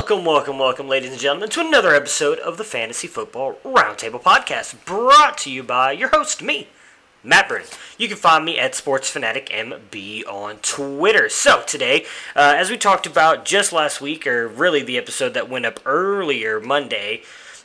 Welcome, welcome, welcome, ladies and gentlemen, to another episode of the Fantasy Football Roundtable Podcast, brought to you by your host, me, Matt Britton. You can find me at SportsFanaticMB on Twitter. So, today, uh, as we talked about just last week, or really the episode that went up earlier, Monday,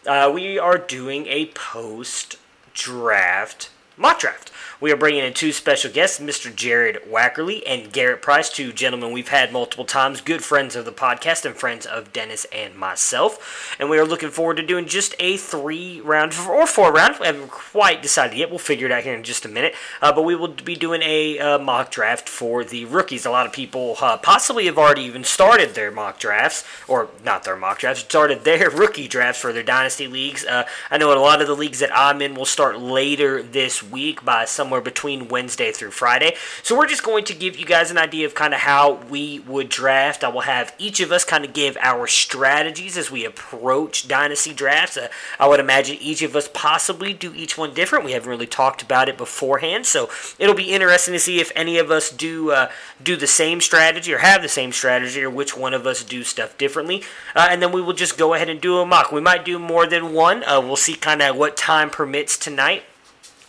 uh, we are doing a post draft mock draft. We are bringing in two special guests, Mr. Jared Wackerly and Garrett Price, two gentlemen we've had multiple times, good friends of the podcast and friends of Dennis and myself. And we are looking forward to doing just a three round or four round. We haven't quite decided yet. We'll figure it out here in just a minute. Uh, but we will be doing a uh, mock draft for the rookies. A lot of people uh, possibly have already even started their mock drafts, or not their mock drafts, started their rookie drafts for their dynasty leagues. Uh, I know a lot of the leagues that I'm in will start later this week by somewhere between Wednesday through Friday. So we're just going to give you guys an idea of kind of how we would draft. I will have each of us kind of give our strategies as we approach dynasty drafts. Uh, I would imagine each of us possibly do each one different. We haven't really talked about it beforehand, so it'll be interesting to see if any of us do uh, do the same strategy or have the same strategy, or which one of us do stuff differently. Uh, and then we will just go ahead and do a mock. We might do more than one. Uh, we'll see kind of what time permits tonight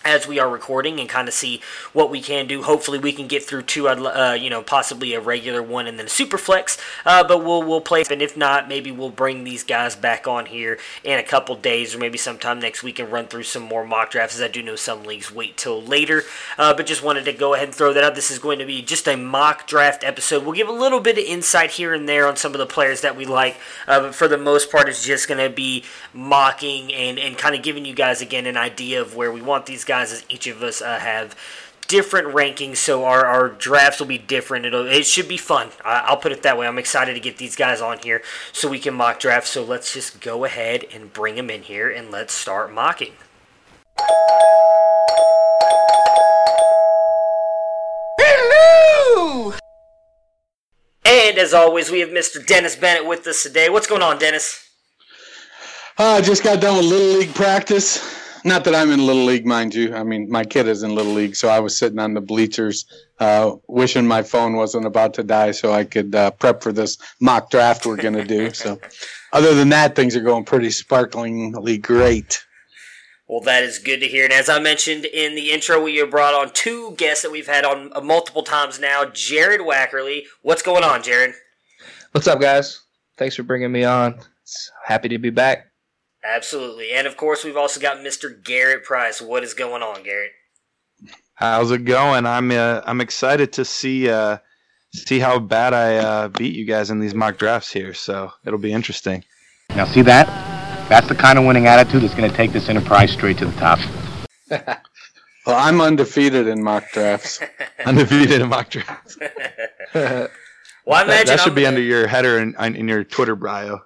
as we are recording and kind of see what we can do. Hopefully, we can get through two, uh, you know, possibly a regular one and then a super flex. Uh, but we'll we'll play, and if not, maybe we'll bring these guys back on here in a couple days or maybe sometime next week and run through some more mock drafts. As I do know some leagues wait till later, uh, but just wanted to go ahead and throw that out. This is going to be just a mock draft episode. We'll give a little bit of insight here and there on some of the players that we like, uh, but for the most part, it's just going to be mocking and and kind of giving you guys again an idea of where we want these guys as each of us uh, have different rankings, so our, our drafts will be different. It'll it should be fun. I, I'll put it that way. I'm excited to get these guys on here so we can mock draft. So let's just go ahead and bring them in here and let's start mocking. Hello! And as always, we have Mr. Dennis Bennett with us today. What's going on, Dennis? I just got done with little league practice. Not that I'm in little league, mind you. I mean, my kid is in little league, so I was sitting on the bleachers, uh, wishing my phone wasn't about to die, so I could uh, prep for this mock draft we're going to do. So, other than that, things are going pretty sparklingly great. Well, that is good to hear. And as I mentioned in the intro, we have brought on two guests that we've had on uh, multiple times now. Jared Wackerly. What's going on, Jared? What's up, guys? Thanks for bringing me on. It's happy to be back. Absolutely. And of course, we've also got Mr. Garrett Price. What is going on, Garrett? How's it going? I'm uh, I'm excited to see uh, see how bad I uh, beat you guys in these mock drafts here. So it'll be interesting. Now, see that? That's the kind of winning attitude that's going to take this enterprise straight to the top. Well, I'm undefeated in mock drafts. Undefeated in mock drafts. Well, I That, that should I'm be gonna- under your header in, in your Twitter bio.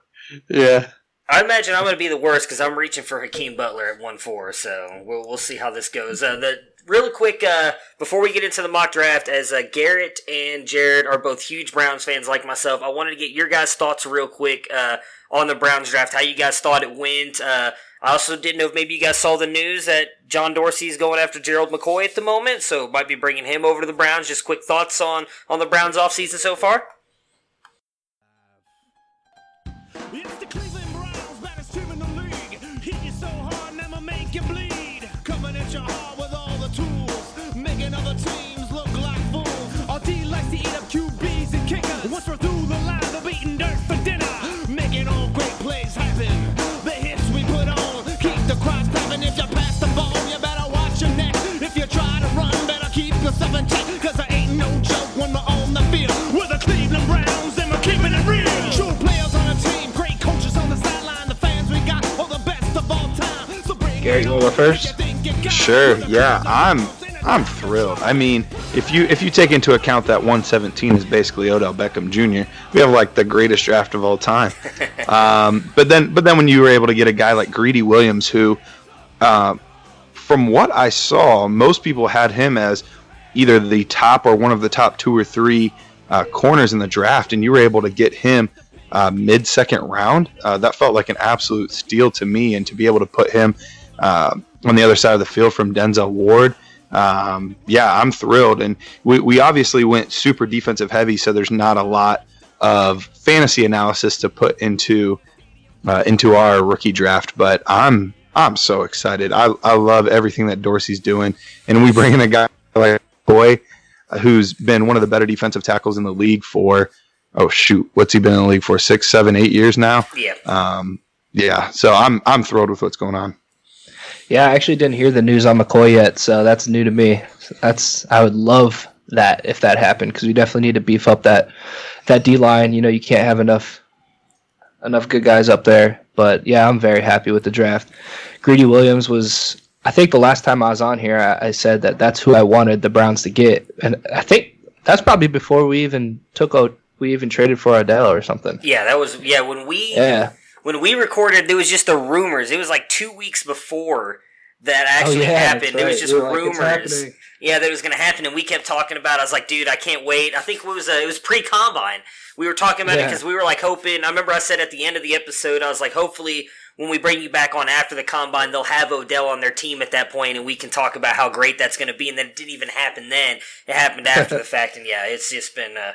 Yeah. I imagine I'm going to be the worst because I'm reaching for Hakeem Butler at one four. So we'll we'll see how this goes. Uh, the really quick, uh, before we get into the mock draft, as uh, Garrett and Jared are both huge Browns fans like myself, I wanted to get your guys' thoughts real quick uh, on the Browns draft, how you guys thought it went. Uh, I also didn't know if maybe you guys saw the news that John Dorsey is going after Gerald McCoy at the moment, so might be bringing him over to the Browns. Just quick thoughts on, on the Browns offseason so far? Garrett, you want to go first? Sure. Yeah, I'm I'm thrilled. I mean, if you if you take into account that 117 is basically Odell Beckham Jr., we have like the greatest draft of all time. Um, but then but then when you were able to get a guy like Greedy Williams, who, uh, from what I saw, most people had him as either the top or one of the top two or three uh, corners in the draft, and you were able to get him uh, mid second round. Uh, that felt like an absolute steal to me, and to be able to put him uh, on the other side of the field from Denzel Ward. Um, yeah, I'm thrilled, and we, we obviously went super defensive heavy, so there's not a lot of fantasy analysis to put into uh, into our rookie draft. But I'm I'm so excited. I, I love everything that Dorsey's doing, and we bring in a guy like Boy, who's been one of the better defensive tackles in the league for oh shoot, what's he been in the league for six, seven, eight years now? Yeah. Um, yeah. So I'm I'm thrilled with what's going on. Yeah, I actually didn't hear the news on McCoy yet, so that's new to me. That's I would love that if that happened because we definitely need to beef up that that D line. You know, you can't have enough enough good guys up there. But yeah, I'm very happy with the draft. Greedy Williams was, I think, the last time I was on here, I, I said that that's who I wanted the Browns to get, and I think that's probably before we even took out, we even traded for Odell or something. Yeah, that was yeah when we Yeah. When we recorded. There was just the rumors. It was like two weeks before that actually Oh, yeah, happened. that's It was just like, "It's rumors. happening." yeah, that it was going to happen, and we kept talking about. it. I was like, dude, I can't wait. I think it was uh, it was pre combine. We were talking about it because we were like hoping. I remember I said at the end of the episode, I was like, hopefully. When we bring you back on after the combine, they'll have Odell on their team at that point, and we can talk about how great that's going to be. And then it didn't even happen then; it happened after the fact. And yeah, it's just been. Uh,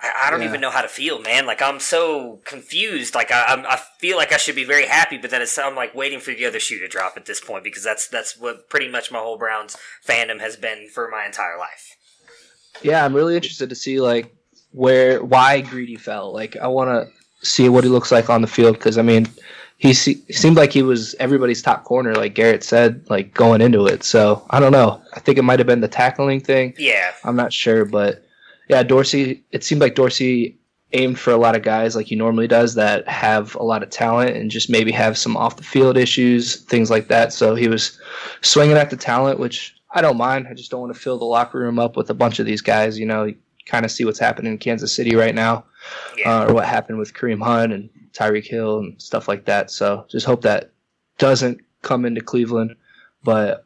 I, I don't Yeah. even know how to feel, man. Like I'm so confused. Like I, I'm, I feel like I should be very happy, but then it's, I'm like waiting for the other shoe to drop at this point because that's that's what pretty much my whole Browns fandom has been for my entire life. Yeah, I'm really interested to see like where why Greedy fell. Like I want to see what he looks like on the field because I mean he se- seemed like he was everybody's top corner, like Garrett said, like going into it. So I don't know. I think it might have been the tackling thing. Yeah, I'm not sure, but yeah, Dorsey. It seemed like Dorsey aimed for a lot of guys like he normally does that have a lot of talent and just maybe have some off the field issues, things like that. So he was swinging at the talent, which I don't mind. I just don't want to fill the locker room up with a bunch of these guys. You know, you kind of see what's happening in Kansas City right now, uh, or what happened with Kareem Hunt and Tyreek Hill and stuff like that. So just hope that doesn't come into Cleveland. But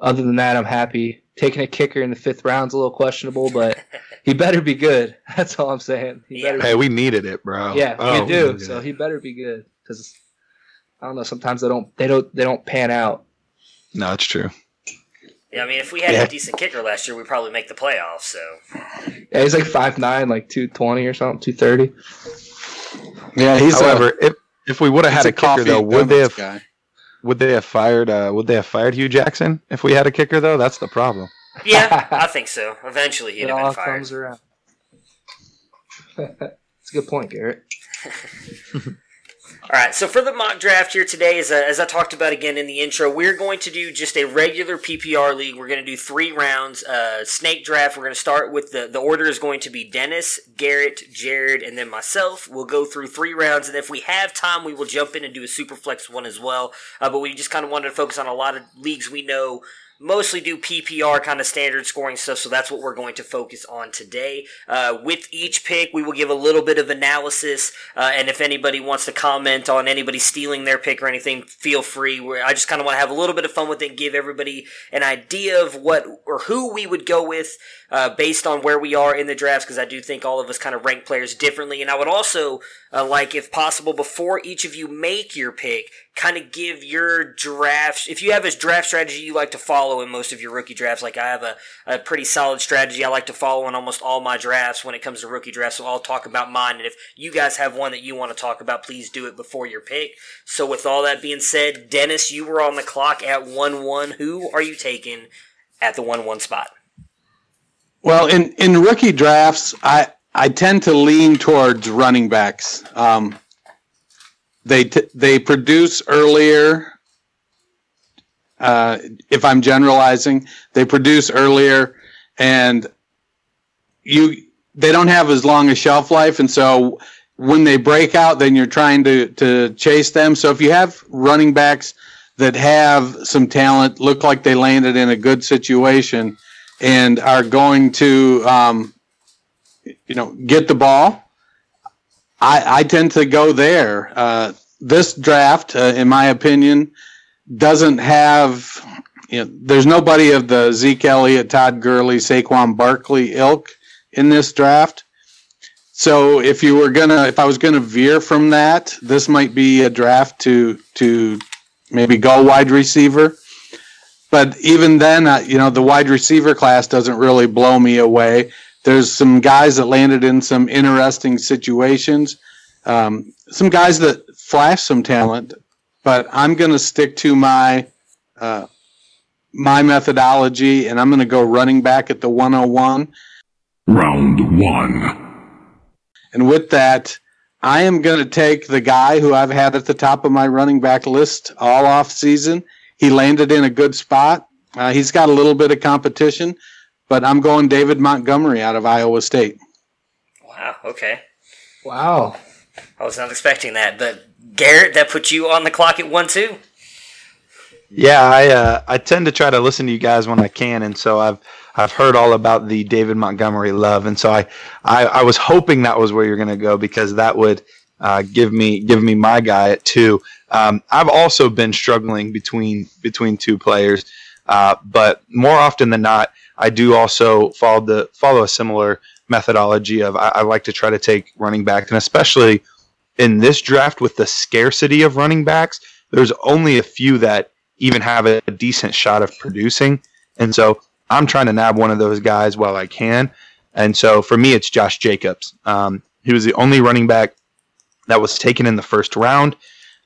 other than that, I'm happy. Taking a kicker in the fifth round's a little questionable, but he better be good. That's all I'm saying. He better Hey, we needed it, bro. yeah, Oh, we do. So he better be good because I don't know. Sometimes they don't. They don't. They don't pan out. No, it's true. yeah. I mean, if we had Yeah. a decent kicker last year, we'd probably make the playoffs. So Yeah, he's like five nine, like two twenty or something, two thirty. Yeah, he's uh, However, a, if if we would have had a a kicker though, and would they have guy. Would they have fired uh, would they have fired Hue Jackson if we had a kicker though? That's the problem. yeah, I think so. Eventually, he'd It have all been fired. comes around. That's a good point, Garrett. All right, so for the mock draft here today, as, uh, as I talked about again in the intro, we're going to do just a regular PPR league. We're going to do three rounds. Uh, snake draft. We're going to start with the the order is going to be Dennis, Garrett, Jared, and then myself. We'll go through three rounds, and if we have time, we will jump in and do a super flex one as well. Uh, but we just kind of wanted to focus on a lot of leagues we know mostly do PPR kind of standard scoring stuff, so that's what we're going to focus on today. Uh, with each pick, we will give a little bit of analysis, uh, and if anybody wants to comment on anybody stealing their pick or anything, feel free. I just kind of want to have a little bit of fun with it and give everybody an idea of what or who we would go with uh, based on where we are in the drafts, because I do think all of us kind of rank players differently, and I would also uh, like, if possible, before each of you make your pick, kind of give your draft. If you have a draft strategy you like to follow in most of your rookie drafts, like I have a, a pretty solid strategy I like to follow in almost all my drafts when it comes to rookie drafts. So I'll talk about mine. And if you guys have one that you want to talk about, please do it before your pick. So with all that being said, Dennis, you were on the clock at 1 1. Who are you taking at the 1 1 spot? Well, in, in rookie drafts, I, I tend to lean towards running backs. Um, they t- they produce earlier. Uh, if I'm generalizing, they produce earlier, and you they don't have as long a shelf life, and so when they break out, then you're trying to to chase them. So if you have running backs that have some talent, look like they landed in a good situation, and are going to um, you know get the ball, I, I tend to go there. Uh, this draft, uh, in my opinion, doesn't have. You know, there's nobody of the Zeke Elliott, Todd Gurley, Saquon Barkley ilk in this draft. So if you were gonna, if I was gonna veer from that, this might be a draft to to maybe go wide receiver. But even then, uh, you know, the wide receiver class doesn't really blow me away. There's some guys that landed in some interesting situations. Um, some guys that flash some talent, but I'm going to stick to my uh, my methodology, and I'm going to go running back at the 101. Round one. And with that, I am going to take the guy who I've had at the top of my running back list all off season. He landed in a good spot. Uh, he's got a little bit of competition, but I'm going David Montgomery out of Iowa State. Wow. Okay. Wow. I was not expecting that, but Garrett, that put you on the clock at one two. Yeah, I uh, I tend to try to listen to you guys when I can, and so I've I've heard all about the David Montgomery love, and so I I, I was hoping that was where you're going to go because that would uh, give me give me my guy at two. Um, I've also been struggling between between two players, uh, but more often than not, I do also follow the follow a similar methodology of I, I like to try to take running back, and especially in this draft with the scarcity of running backs, there's only a few that even have a, a decent shot of producing. And so I'm trying to nab one of those guys while I can. And so for me, it's Josh Jacobs. Um, he was the only running back that was taken in the first round.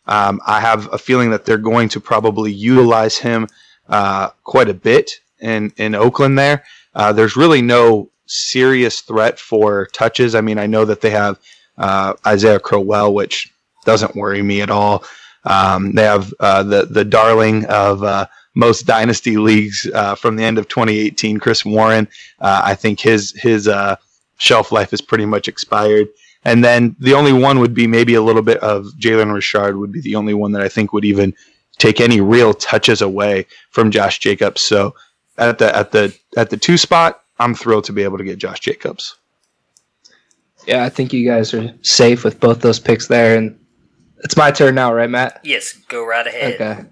Um, I have a feeling that they're going to probably utilize him uh, quite a bit in, in Oakland there. Uh, there's really no serious threat for touches. I mean, I know that they have uh, Isaiah Crowell, which doesn't worry me at all. Um, they have uh, the the darling of uh, most dynasty leagues uh, from the end of 2018, Chris Warren. I think his his shelf life is pretty much expired. And then the only one would be maybe a little bit of Jalen Richard would be the only one that I think would even take any real touches away from Josh Jacobs. So at the at the at the two spot, I'm thrilled to be able to get Josh Jacobs. Yeah, I think you guys are safe with both those picks there, and it's my turn now, right, Matt? Yes, go right ahead. Okay.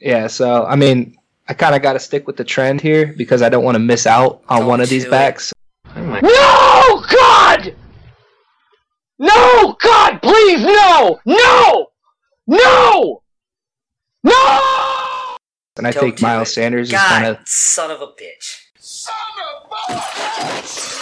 Yeah, so I mean, I kind of got to stick with the trend here because I don't want to miss out on one of these backs. No, God! No, God, please, no! No! No! No! And I Don't think Miles it. Sanders is kind of son of a bitch. Son of a bitch!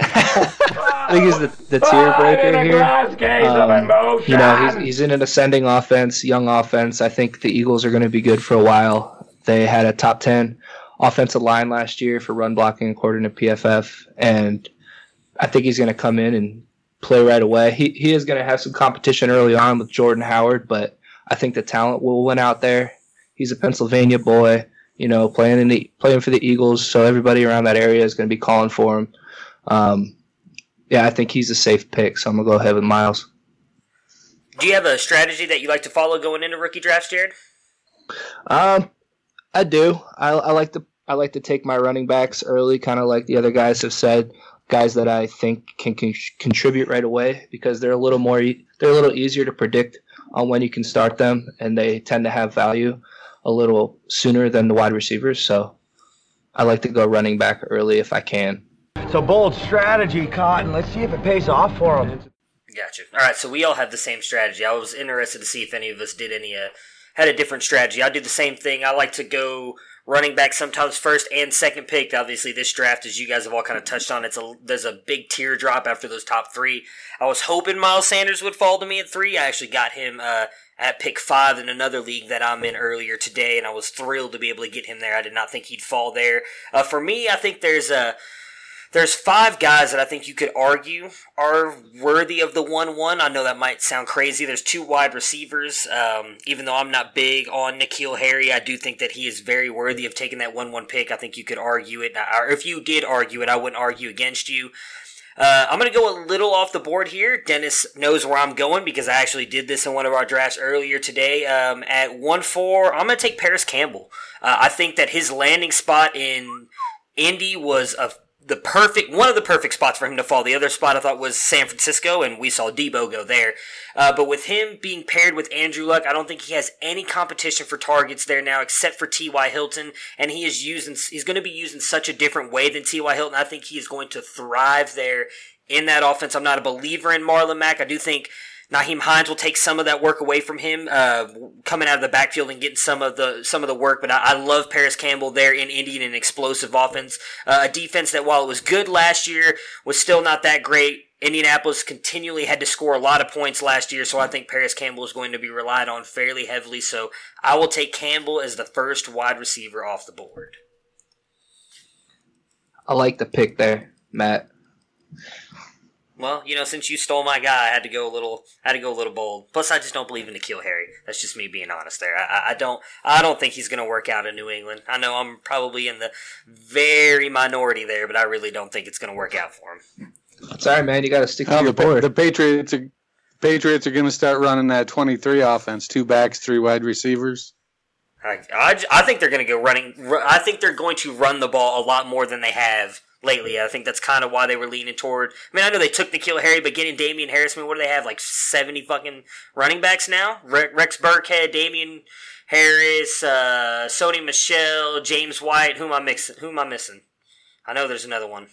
I think he's the, the tier breaker here. Um, you know, he's, he's in an ascending offense, young offense. I think the Eagles are going to be good for a while. They had a top 10 offensive line last year for run blocking, according to PFF. And I think he's going to come in and play right away. He, he is going to have some competition early on with Jordan Howard, but I think the talent will win out there. He's a Pennsylvania boy, you know, playing in the playing for the Eagles, so everybody around that area is going to be calling for him. Um, yeah, I think he's a safe pick, so I'm gonna go ahead with Miles. Do you have a strategy that you like to follow going into rookie drafts, Jared? Um, I do. I, I like to I like to take my running backs early, kind of like the other guys have said. Guys that I think can con- contribute right away because they're a little more e- they're a little easier to predict on when you can start them, and they tend to have value a little sooner than the wide receivers. So I like to go running back early if I can. It's a bold strategy, Cotton. Let's see if it pays off for him. Gotcha. All right, so we all have the same strategy. I was interested to see if any of us did any uh, had a different strategy. I do the same thing. I like to go running back sometimes first and second pick. Obviously, this draft, as you guys have all kind of touched on, it's a there's a big teardrop after those top three. I was hoping Miles Sanders would fall to me at three. I actually got him uh, at pick five in another league that I'm in earlier today, and I was thrilled to be able to get him there. I did not think he'd fall there. Uh, for me, I think there's a there's five guys that I think you could argue are worthy of the 1 1. I know that might sound crazy. There's two wide receivers. Um, even though I'm not big on N'Keal Harry, I do think that he is very worthy of taking that 1 1 pick. I think you could argue it. Or if you did argue it, I wouldn't argue against you. Uh, I'm going to go a little off the board here. Dennis knows where I'm going because I actually did this in one of our drafts earlier today. Um, at 1 4, I'm going to take Parris Campbell. Uh, I think that his landing spot in Indy was a the perfect one of the perfect spots for him to fall. The other spot I thought was San Francisco, and we saw Deebo go there. Uh, but with him being paired with Andrew Luck, I don't think he has any competition for targets there now, except for T.Y. Hilton, and he is using he's going to be used in such a different way than T.Y. Hilton. I think he is going to thrive there in that offense. I'm not a believer in Marlon Mack. I do think Nyheim Hines will take some of that work away from him, uh, coming out of the backfield and getting some of the some of the work. But I, I love Parris Campbell there in Indian an explosive offense, uh, a defense that while it was good last year was still not that great. Indianapolis continually had to score a lot of points last year, so I think Parris Campbell is going to be relied on fairly heavily. So I will take Campbell as the first wide receiver off the board. I like the pick there, Matt. Well, you know, since you stole my guy, I had to go a little, I had to go a little bold. Plus, I just don't believe in N'Keal Harry. That's just me being honest. There, I, I don't, I don't think he's going to work out in New England. I know I'm probably in the very minority there, but I really don't think it's going to work out for him. Sorry, man, you got to stick to Oh, your the, board. the Patriots are Patriots are going to start running that 23 offense, two backs, three wide receivers. I, I think they're going to go running. I think they're going to run the ball a lot more than they have lately. I think that's kind of why they were leaning toward. I mean, I know they took N'Keal Harry, but getting Damien Harris, I mean, what do they have? Like seventy fucking running backs now. Re- Rex Burkhead, Damien Harris, uh, Sony Michel, James White. Who am I mixing? Who am I missing? I know there's another one.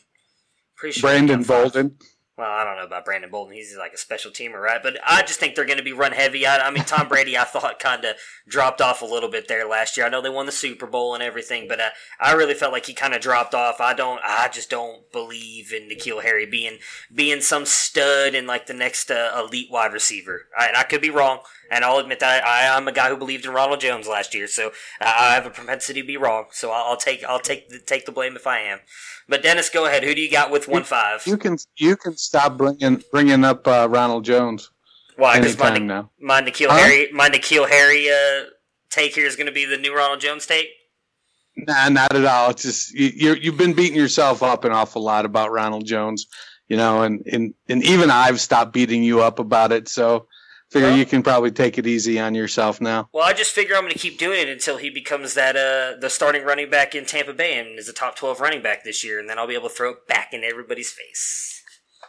Pretty sure. Brandon. Bolden. Well, I don't know about Brandon Bolden. He's like a special teamer, right? But I just think they're going to be run heavy. I, I mean, Tom Brady, I thought kind of dropped off a little bit there last year. I know they won the Super Bowl and everything, but uh, I really felt like he kind of dropped off. I don't, I just don't believe in N'Keal Harry being being some stud and like the next uh, elite wide receiver. I, and I could be wrong, and I'll admit that I, I'm a guy who believed in Ronald Jones last year, so I, have a propensity to be wrong. So I'll, I'll take I'll take the, take the blame if I am. But Dennis, go ahead. Who do you got with one five? You can you can stop bringing bringing up uh, Ronald Jones. Why? Because my, now. my N'Keal Huh? Harry, my N'Keal Harry uh, take here is going to be the new Ronald Jones take. Nah, not at all. It's just you, you're, you've been beating yourself up an awful lot about Ronald Jones, you know, and and and even I've stopped beating you up about it. So figure you can probably take it easy on yourself now. Well, I just figure I'm going to keep doing it until he becomes that uh, the starting running back in Tampa Bay and is a top twelve running back this year, and then I'll be able to throw it back in everybody's face.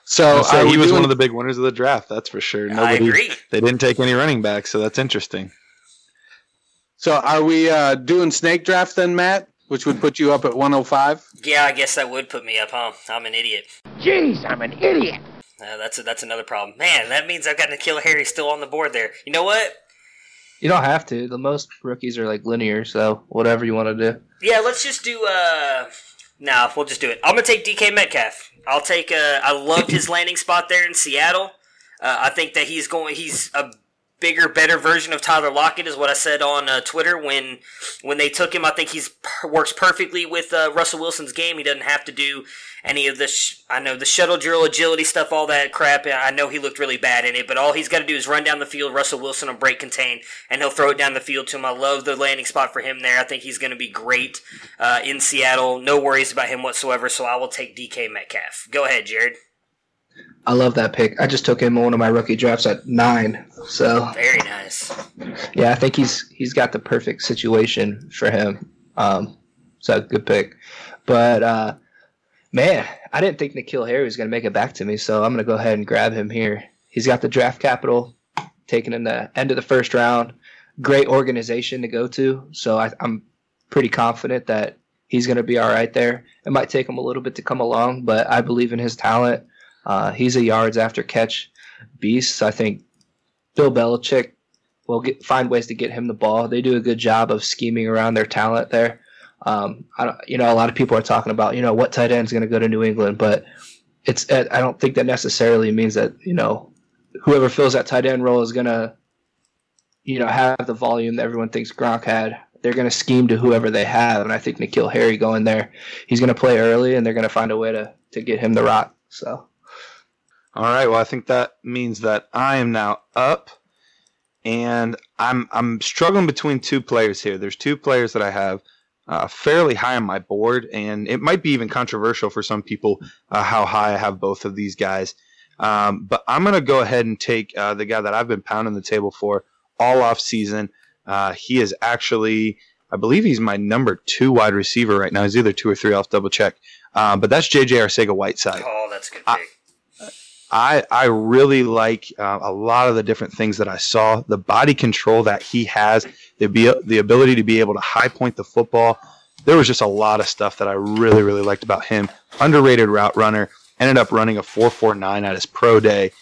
So I'll say are he was doing- one of the big winners of the draft. That's for sure. Nobody, agree. They didn't take any running backs, so that's interesting. So are we uh, doing snake draft then, Matt? Which would put you up at 105. Yeah, I guess that would put me up, huh? I'm an idiot. Jeez, I'm an idiot. That's a, that's another problem. Man, that means I've got N'Keal Harry still on the board there. You know what? You don't have to. The most rookies are like linear, so whatever you want to do. Yeah, let's just do. uh Nah, we'll just do it. I'm gonna take DK Metcalf. I'll take. uh I loved his landing spot there in Seattle. Uh, I think that he's going. He's a bigger, better version of Tyler Lockett, is what I said on uh, Twitter when when they took him. I think he's works perfectly with uh, Russell Wilson's game. He doesn't have to do any of this. I know the shuttle drill, agility stuff, all that crap. I know he looked really bad in it, but all he's got to do is run down the field. Russell Wilson will break contain, and he'll throw it down the field to him. I love the landing spot for him there. I think he's going to be great uh, in Seattle. No worries about him whatsoever. So I will take DK Metcalf. Go ahead, Jared. I love that pick. I just took him in one of my rookie drafts at nine. So Very nice. yeah, I think he's he's got the perfect situation for him. Um, so good pick. But uh, man, I didn't think N'Keal Harry was going to make it back to me, so I'm going to go ahead and grab him here. He's got the draft capital, taken in the end of the first round. Great organization to go to, so I, I'm pretty confident that he's going to be all right there. It might take him a little bit to come along, but I believe in his talent. Uh, he's a yards after catch beast. I think Bill Belichick will get, find ways to get him the ball. They do a good job of scheming around their talent there. Um, I don't, you know, a lot of people are talking about, you know, what tight end is going to go to New England, but it's, I don't think that necessarily means that, you know, whoever fills that tight end role is going to, you know, have the volume that everyone thinks Gronk had. They're going to scheme to whoever they have, and I think N'Keal Harry going there, he's going to play early, and they're going to find a way to to get him the rock. So, all right. Well, I think that means that I am now up, and I'm I'm struggling between two players here. There's two players that I have uh, fairly high on my board, and it might be even controversial for some people uh, how high I have both of these guys. Um, but I'm going to go ahead and take uh, the guy that I've been pounding the table for all off season. Uh, he is actually, I believe he's my number two wide receiver right now. He's either two or three. I'll double check. Um, but that's JJ Arcega Whiteside. Oh, that's a good pick. I, I really like uh, a lot of the different things that I saw. The body control that he has, the, be, the ability to be able to high point the football. There was just a lot of stuff that I really, really liked about him. Underrated route runner. Ended up running a 4.49 at his pro day.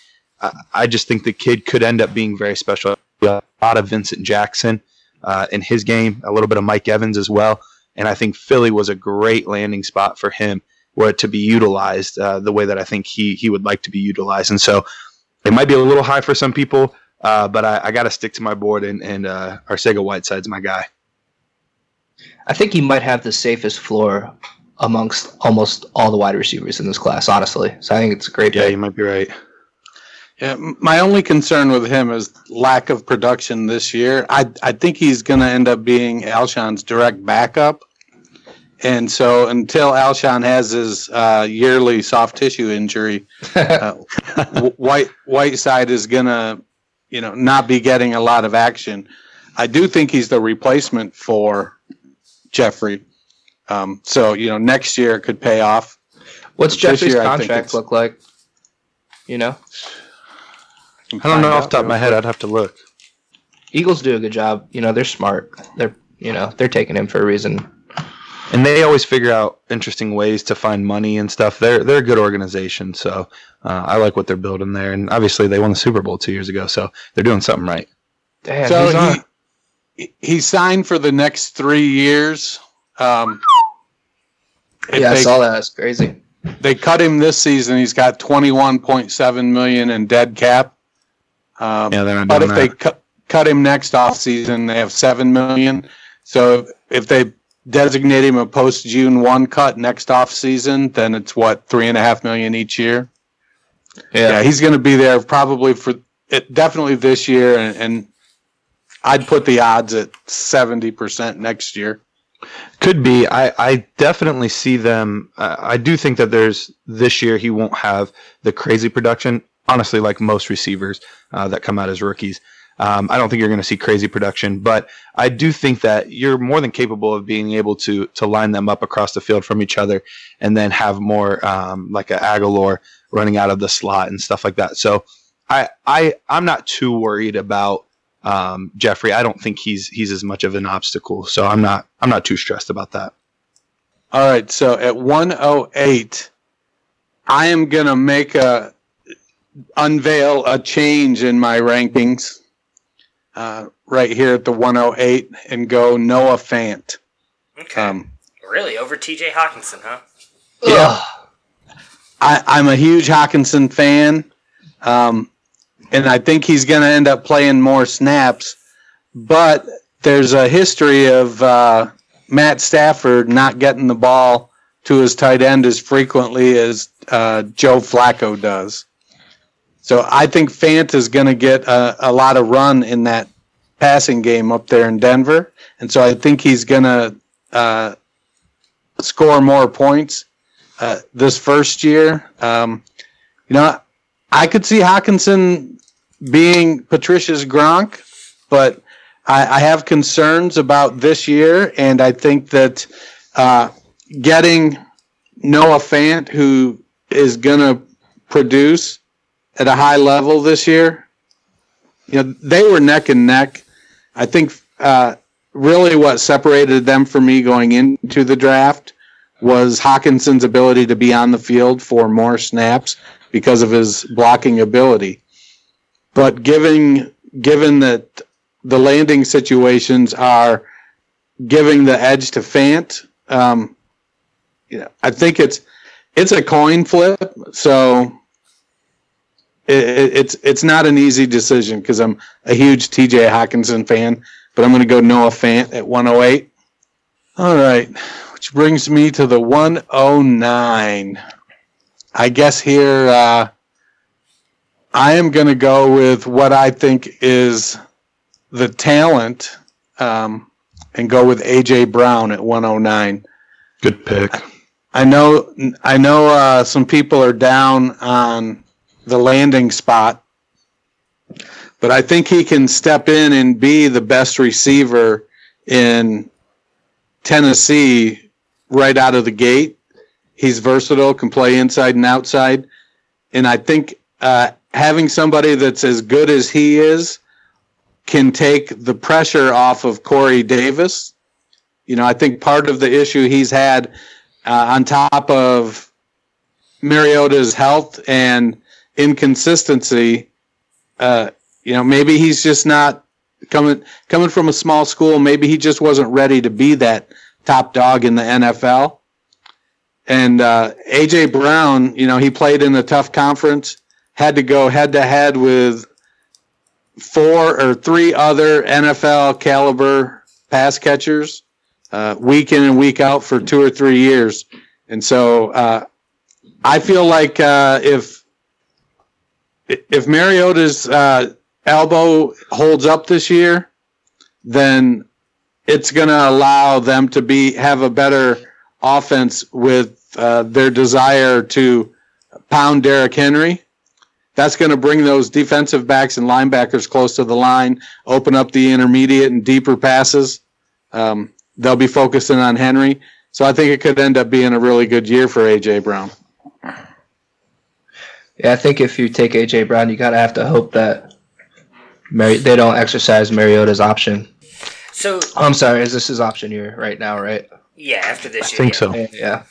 Uh, I just think the kid could end up being very special. A lot of Vincent Jackson uh, in his game, a little bit of Mike Evans as well. And I think Philly was a great landing spot for him were to be utilized uh, the way that I think he he would like to be utilized. And so it might be a little high for some people, uh, but I, I got to stick to my board, and, and uh, Arcega Whiteside's my guy. I think he might have the safest floor amongst almost all the wide receivers in this class, honestly. So I think it's a great. Yeah, pick. you might be right. Yeah, my only concern with him is lack of production this year. I I think he's going to end up being Alshon's direct backup. And so until Alshon has his uh, yearly soft tissue injury, uh, White Whiteside is gonna, you know, not be getting a lot of action. I do think he's the replacement for Jeffery. Um, so you know, next year could pay off. What's This Jeffery's year, contract look like? You know, I don't know off the top of my head. I'd have to look. Eagles do a good job. You know, they're smart. They're you know they're taking him for a reason. And they always figure out interesting ways to find money and stuff. They're they're a good organization, so uh, I like what they're building there. And obviously, they won the Super Bowl two years ago, so they're doing something right. Damn, so he's on. he he signed for the next three years. Um, if yeah, I they- saw that. It's crazy. They cut him this season. He's got twenty one point seven million in dead cap. Um, Yeah, they're not but doing if they that. cut cut him next off season, they have seven million. So if, if they designate him a post June one cut next off season, then it's what three and a half million each year. Yeah, he's going to be there probably for it, definitely this year, and, and I'd put the odds at seventy percent next year. Could be. I, I definitely see them. Uh, I do think that there's this year he won't have the crazy production. Honestly, like most receivers uh, that come out as rookies, um, I don't think you're going to see crazy production. But I do think that you're more than capable of being able to to line them up across the field from each other, and then have more um, like a Agholor running out of the slot and stuff like that. So I I I'm not too worried about um, Jeffery. I don't think he's he's as much of an obstacle. So I'm not I'm not too stressed about that. All right, so at 108, I am going to make a unveil a change in my rankings uh, right here at the 108 and go Noah Fant. Okay. Um, Really, over T.J. Hockenson, huh? yeah. I, I'm a huge Hockenson fan, um, and I think he's going to end up playing more snaps. But there's a history of uh, Matt Stafford not getting the ball to his tight end as frequently as uh, Joe Flacco does. So I think Fant is going to get a, a lot of run in that passing game up there in Denver, and so I think he's going to uh, score more points uh, this first year. Um, you know, I could see Hockenson being Patricia's Gronk, but I, I have concerns about this year, and I think that uh, getting Noah Fant, who is going to produce at a high level this year, you know, they were neck and neck. I think uh, really what separated them from me going into the draft was Hockenson's ability to be on the field for more snaps because of his blocking ability. But given given that the landing situations are giving the edge to Fant, um, yeah, I think it's it's a coin flip. So it, it's it's not an easy decision because I'm a huge TJ Hockenson fan, but I'm going to go Noah Fant at 108. All right, which brings me to the 109. I guess here uh, I am going to go with what I think is the talent um, and go with AJ Brown at 109. Good pick. I know I know uh, some people are down on the landing spot, but I think he can step in and be the best receiver in Tennessee right out of the gate. He's versatile, can play inside and outside, and I think uh, having somebody that's as good as he is can take the pressure off of Corey Davis. You know, I think part of the issue he's had uh, on top of Mariota's health and inconsistency, uh, you know, maybe he's just not coming coming from a small school. Maybe he just wasn't ready to be that top dog in the NFL. And uh, AJ Brown, you know, he played in a tough conference, had to go head to head with four or three other NFL caliber pass catchers uh, week in and week out for two or three years. And so uh, I feel like uh, if if Mariota's uh, elbow holds up this year, then it's going to allow them to be have a better offense with uh, their desire to pound Derrick Henry that's going to bring those defensive backs and linebackers close to the line, open up the intermediate and deeper passes. Um, they'll be focusing on Henry. So I think it could end up being a really good year for AJ Brown. Yeah, I think if you take AJ Brown, you gotta have to hope that Mari- they don't exercise Mariota's option. So Oh, I'm sorry, is this his option year right now? Right? yeah, after this I year, I think yeah. so. Yeah, yeah.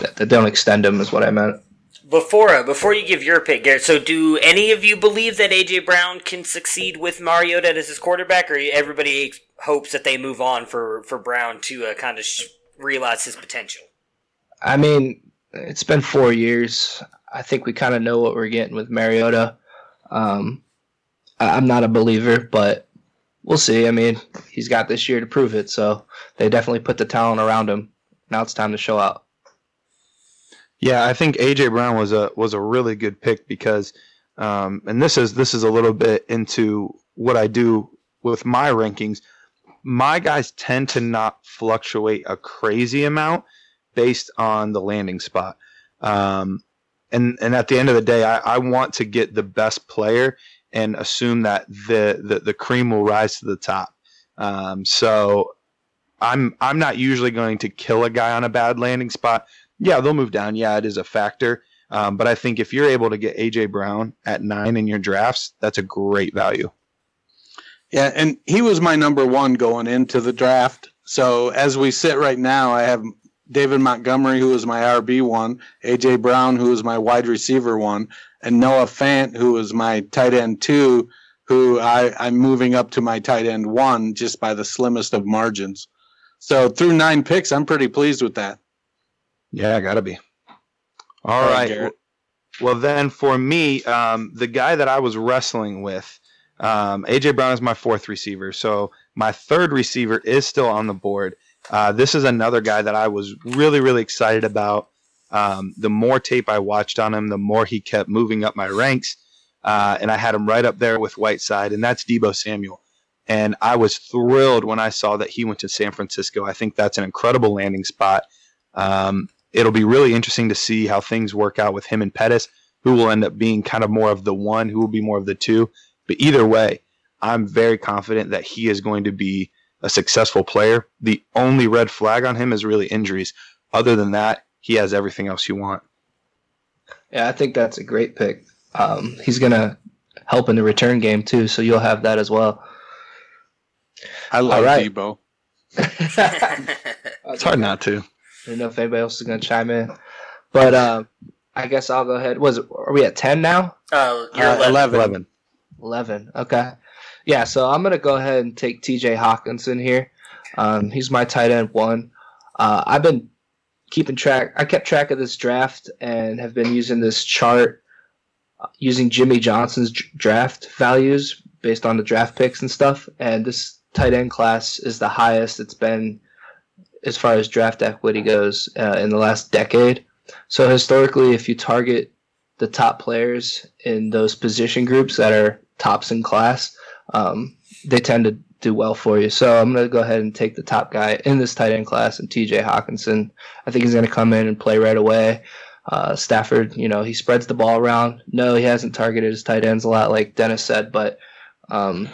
That, that don't extend him is what I meant. Before uh, before you give your pick, Garrett. So, do any of you believe that AJ Brown can succeed with Mariota as his quarterback, or everybody hopes that they move on for for Brown to uh, kind of sh- realize his potential? I mean, it's been four years. I think we kind of know what we're getting with Mariota. Um, I- I'm not a believer, but we'll see. I mean, he's got this year to prove it, so they definitely put the talent around him. Now it's time to show out. Yeah, I think AJ Brown was a was a really good pick because, um, and this is this is a little bit into what I do with my rankings. My guys tend to not fluctuate a crazy amount based on the landing spot. Um, and and at the end of the day, I, I want to get the best player and assume that the the, the cream will rise to the top. Um, so I'm I'm not usually going to kill a guy on a bad landing spot. Yeah, they'll move down. Yeah, it is a factor. Um, but I think if you're able to get AJ Brown at nine in your drafts, that's a great value. Yeah, and he was my number one going into the draft. So as we sit right now, I have David Montgomery, who is my RB one, AJ Brown, who is my wide receiver one, and Noah Fant, who is my tight end two, who I, I'm moving up to my tight end one just by the slimmest of margins. So through nine picks, I'm pretty pleased with that. Yeah, gotta be. All All right, right. Well, then for me, um, the guy that I was wrestling with, um, AJ Brown is my fourth receiver. So my third receiver is still on the board. Uh, this is another guy that I was really, really excited about. Um, the more tape I watched on him, the more he kept moving up my ranks. Uh, and I had him right up there with Whiteside, and that's Deebo Samuel. And I was thrilled when I saw that he went to San Francisco. I think that's an incredible landing spot. Um, it'll be really interesting to see how things work out with him and Pettis, who will end up being kind of more of the one, who will be more of the two. But either way, I'm very confident that he is going to be a successful player. The only red flag on him is really injuries. Other than that, he has everything else you want. Yeah, I think that's a great pick. Um, he's gonna help in the return game too, so you'll have that as well. I love right. Deebo. It's hard not to. I don't know if anybody else is gonna chime in, but uh, I guess I'll go ahead. Was it, are we at ten now? Uh, you're Uh, 11. 11. 11. Eleven. Okay. Yeah, so I'm gonna go ahead and take T.J. Hockenson here. Um, he's my tight end one. Uh, I've been keeping track. I kept track of this draft and have been using this chart uh, using Jimmy Johnson's draft values based on the draft picks and stuff. And this tight end class is the highest it's been as far as draft equity goes uh, in the last decade. So historically, if you target the top players in those position groups that are tops in class, um, they tend to do well for you. So I'm going to go ahead and take the top guy in this tight end class and TJ Hockenson. I think he's going to come in and play right away. Uh, Stafford, you know, he spreads the ball around. No, he hasn't targeted his tight ends a lot, like Dennis said, but um,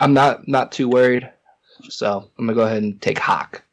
I'm not not too worried. So I'm gonna go ahead and take Hawk.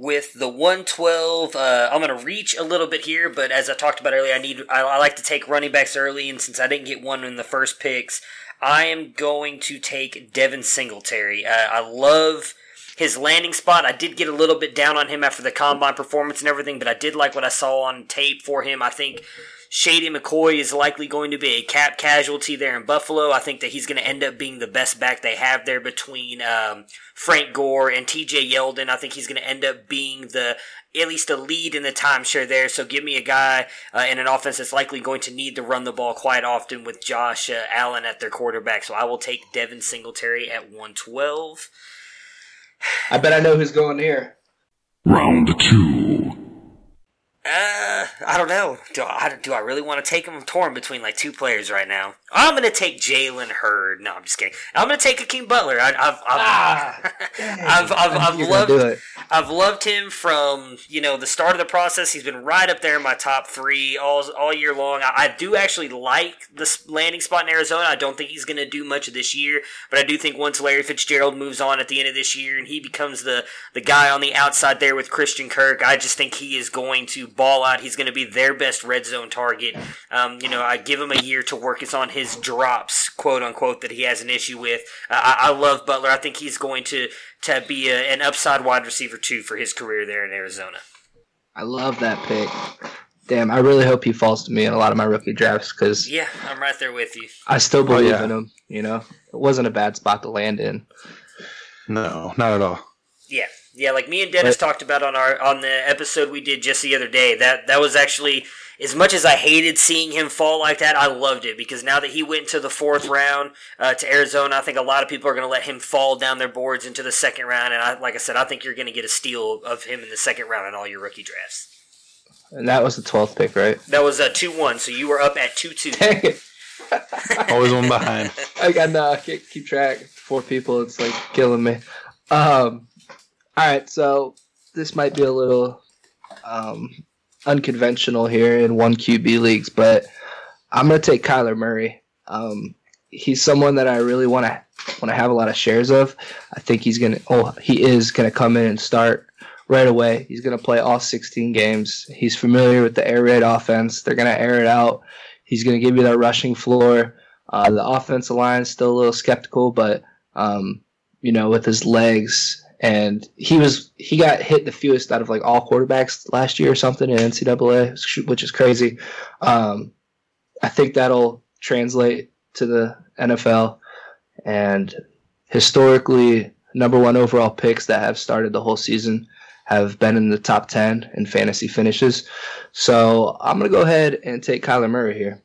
With the 112, uh, I'm going to reach a little bit here, but as I talked about earlier, I need I, I like to take running backs early, and since I didn't get one in the first picks, I am going to take Devin Singletary. Uh, I love his landing spot. I did get a little bit down on him after the combine performance and everything, but I did like what I saw on tape for him. I think Shady McCoy is likely going to be a cap casualty there in Buffalo. I think that he's going to end up being the best back they have there between um, Frank Gore and TJ Yeldon. I think he's going to end up being the at least a lead in the timeshare there. So give me a guy uh, in an offense that's likely going to need to run the ball quite often with Josh uh, Allen at their quarterback. So I will take Devin Singletary at 112. I bet I know who's going here. Round two. Uh, I don't know. Do I, do I really want to take him? I'm torn between like two players right now. I'm gonna take Jalen Hurd. No, I'm just kidding. I'm gonna take Hakeem Butler. I, I've I've, I've, I've, I've You're loved. I've loved him from you know the start of the process. He's been right up there in my top three all all year long. I, I do actually like this landing spot in Arizona. I don't think he's going to do much of this year, but I do think once Larry Fitzgerald moves on at the end of this year and he becomes the the guy on the outside there with Christian Kirk, I just think he is going to ball out. He's going to be their best red zone target. Um, you know, I give him a year to work us on his drops, quote unquote, that he has an issue with. Uh, I, I love Butler. I think he's going to to be a, an upside wide receiver too for his career there in Arizona. I love that pick. Damn, I really hope he falls to me in a lot of my rookie drafts because Yeah, I'm right there with you. I still believe yeah. in him. You know, it wasn't a bad spot to land in. No, not at all. Yeah, yeah. Like me and Dennis talked about on our on the episode we did just the other day. That that was actually as much as I hated seeing him fall like that. I loved it because now that he went to the fourth round uh, to Arizona, I think a lot of people are going to let him fall down their boards into the second round. And I, like I said, I think you're going to get a steal of him in the second round in all your rookie drafts. And that was the 12th pick, right? That was a two one, so you were up at two two. Dang it. Always one behind. I got no, I can't keep track. Four people, it's like killing me. Um, all right, so this might be a little um, unconventional here in one QB leagues, but I'm gonna take Kyler Murray. Um, he's someone that I really want to want to have a lot of shares of. I think he's gonna. Oh, he is gonna come in and start right away. He's gonna play all 16 games. He's familiar with the air raid offense. They're gonna air it out. He's gonna give you that rushing floor. Uh, the offensive line is still a little skeptical, but um, you know, with his legs and he was he got hit the fewest out of like all quarterbacks last year or something in NCAA, which is crazy. Um, I think that'll translate to the NFL, and historically, number one overall picks that have started the whole season have been in the top ten in fantasy finishes. So I'm gonna go ahead and take Kyler Murray here.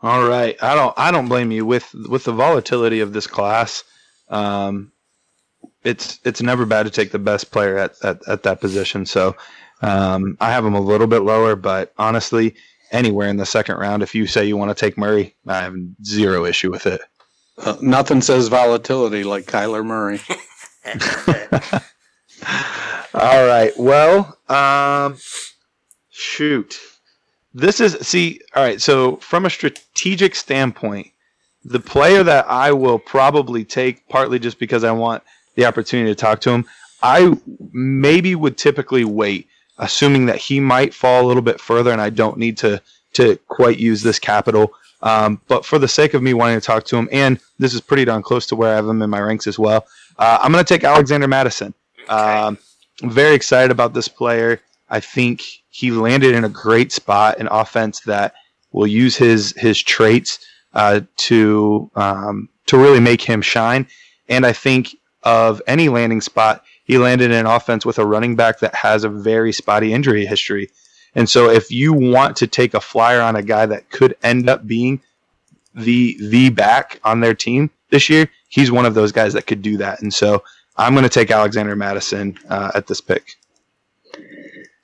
All right, I don't I don't blame you with with the volatility of this class. Um, it's it's never bad to take the best player at at, at that position. So um, I have him a little bit lower, but honestly, anywhere in the second round, if you say you want to take Murray, I have zero issue with it. Uh, nothing says volatility like Kyler Murray. All right. Well, um, shoot. This is see. All right. So from a strategic standpoint, the player that I will probably take, partly just because I want the opportunity to talk to him, I maybe would typically wait, assuming that he might fall a little bit further, and I don't need to to quite use this capital. Um, but for the sake of me wanting to talk to him, and this is pretty darn close to where I have him in my ranks as well, uh, I'm going to take Alexander Mattison. Um, I'm very excited about this player. I think he landed in a great spot, an offense that will use his his traits uh, to um, to really make him shine. And I think of any landing spot, he landed in an offense with a running back that has a very spotty injury history. And so if you want to take a flyer on a guy that could end up being the the back on their team this year, he's one of those guys that could do that. And so I'm going to take Alexander Mattison uh, at this pick.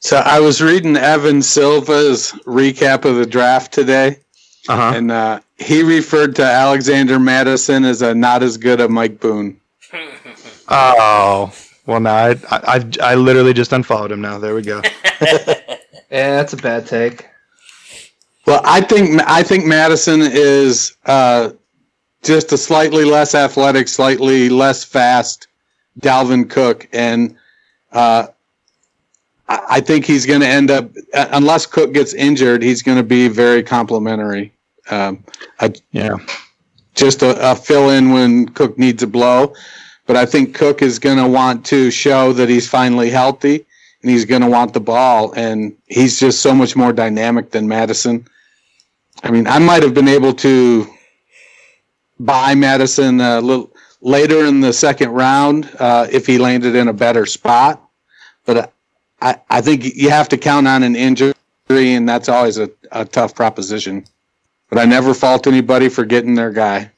So I was reading Evan Silva's recap of the draft today, uh-huh. and uh, he referred to Alexander Mattison as a not as good a Mike Boone. Oh well, now I, I I literally just unfollowed him. Now there we go. yeah, that's a bad take. Well, I think I think Mattison is uh, just a slightly less athletic, slightly less fast Dalvin Cook, and uh, I, I think he's going to end up unless Cook gets injured, he's going to be very complimentary. Um, I, yeah, just a, a fill in when Cook needs a blow. But I think Cook is going to want to show that he's finally healthy and he's going to want the ball. And he's just so much more dynamic than Mattison. I mean, I might have been able to buy Mattison a little later in the second round uh, if he landed in a better spot. But I, I think you have to count on an injury, and that's always a, a tough proposition. But I never fault anybody for getting their guy.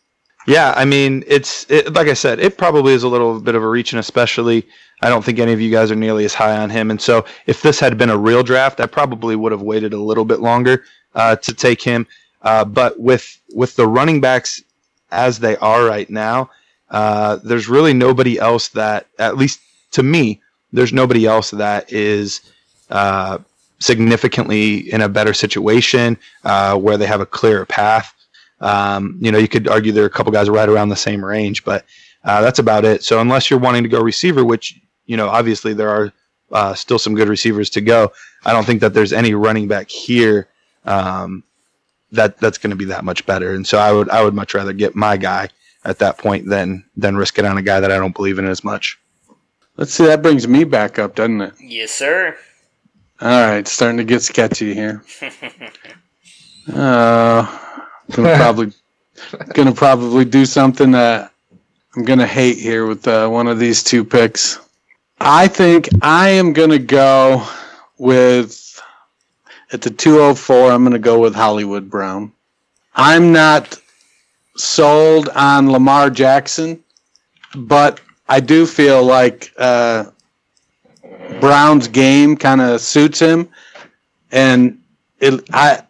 Yeah, I mean, it's it, like I said, it probably is a little bit of a reach, and especially I don't think any of you guys are nearly as high on him. And so, if this had been a real draft, I probably would have waited a little bit longer uh, to take him. Uh, but with with the running backs as they are right now, uh, there's really nobody else that, at least to me, there's nobody else that is uh, significantly in a better situation uh, where they have a clearer path. Um, you know, you could argue there are a couple guys right around the same range, but uh, that's about it. So unless you're wanting to go receiver, which you know, obviously there are uh, still some good receivers to go. I don't think that there's any running back here um, that that's going to be that much better. And so I would I would much rather get my guy at that point than than risk it on a guy that I don't believe in as much. Let's see. That brings me back up, doesn't it? Yes, sir. All right, starting to get sketchy here. uh, gonna probably gonna probably do something that I'm gonna hate here with uh, one of these two picks. I think I am gonna go with at the 204. I'm gonna go with Hollywood Brown. I'm not sold on Lamar Jackson, but I do feel like uh, Brown's game kind of suits him, and it, I, I,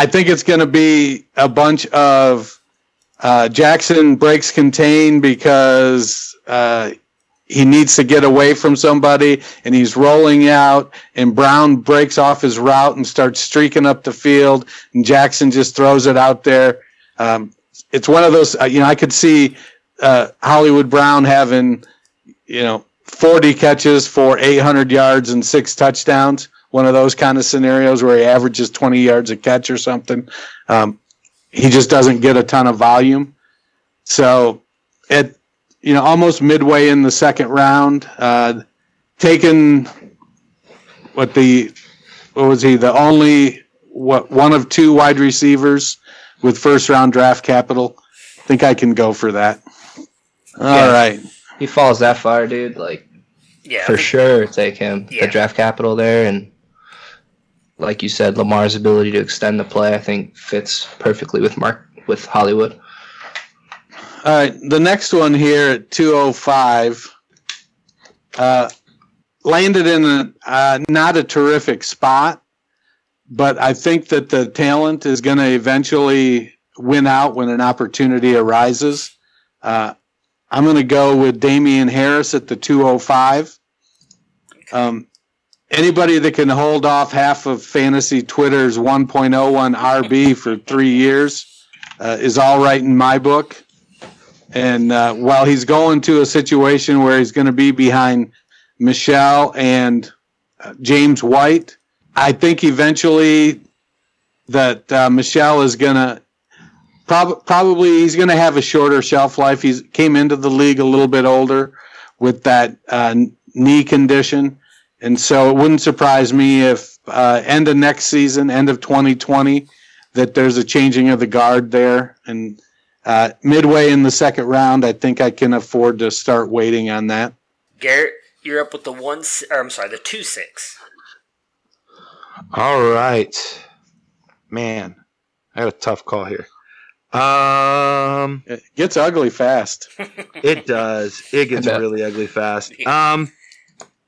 I think it's going to be a bunch of uh, Jackson breaks contain because uh, he needs to get away from somebody, and he's rolling out, and Brown breaks off his route and starts streaking up the field, and Jackson just throws it out there. Um, it's one of those, uh, you know, I could see uh, Hollywood Brown having, you know, 40 catches for 800 yards and six touchdowns. One of those kind of scenarios where he averages 20 yards a catch or something. Um, he just doesn't get a ton of volume. So, at you know, almost midway in the second round, uh, taking what the what was he the only what one of two wide receivers with first round draft capital. I think I can go for that. All Yeah. right. He falls that far, dude. Like, Yeah, for sure, take him. Yeah. The draft capital there, and like you said, Lamar's ability to extend the play, I think, fits perfectly with Mark with Hollywood. All right, the next one here at 205 uh, landed in a uh, not a terrific spot, but I think that the talent is going to eventually win out when an opportunity arises. Uh, I'm going to go with Damien Harris at the 205. Um, anybody that can hold off half of fantasy Twitter's 1.01 RB for three years uh, is all right in my book. And uh, while he's going to a situation where he's going to be behind Michel and uh, James White, I think eventually that uh, Michel is going to prob- probably he's going to have a shorter shelf life. He came into the league a little bit older with that uh, knee condition, and so it wouldn't surprise me if uh, end of next season, end of 2020, that there's a changing of the guard there. And uh, midway in the second round, I think I can afford to start waiting on that. Garrett, you're up with the one. Or I'm sorry, the two six. All right, man, I got a tough call here. Um, it gets ugly fast. it does. It gets really ugly fast. Um,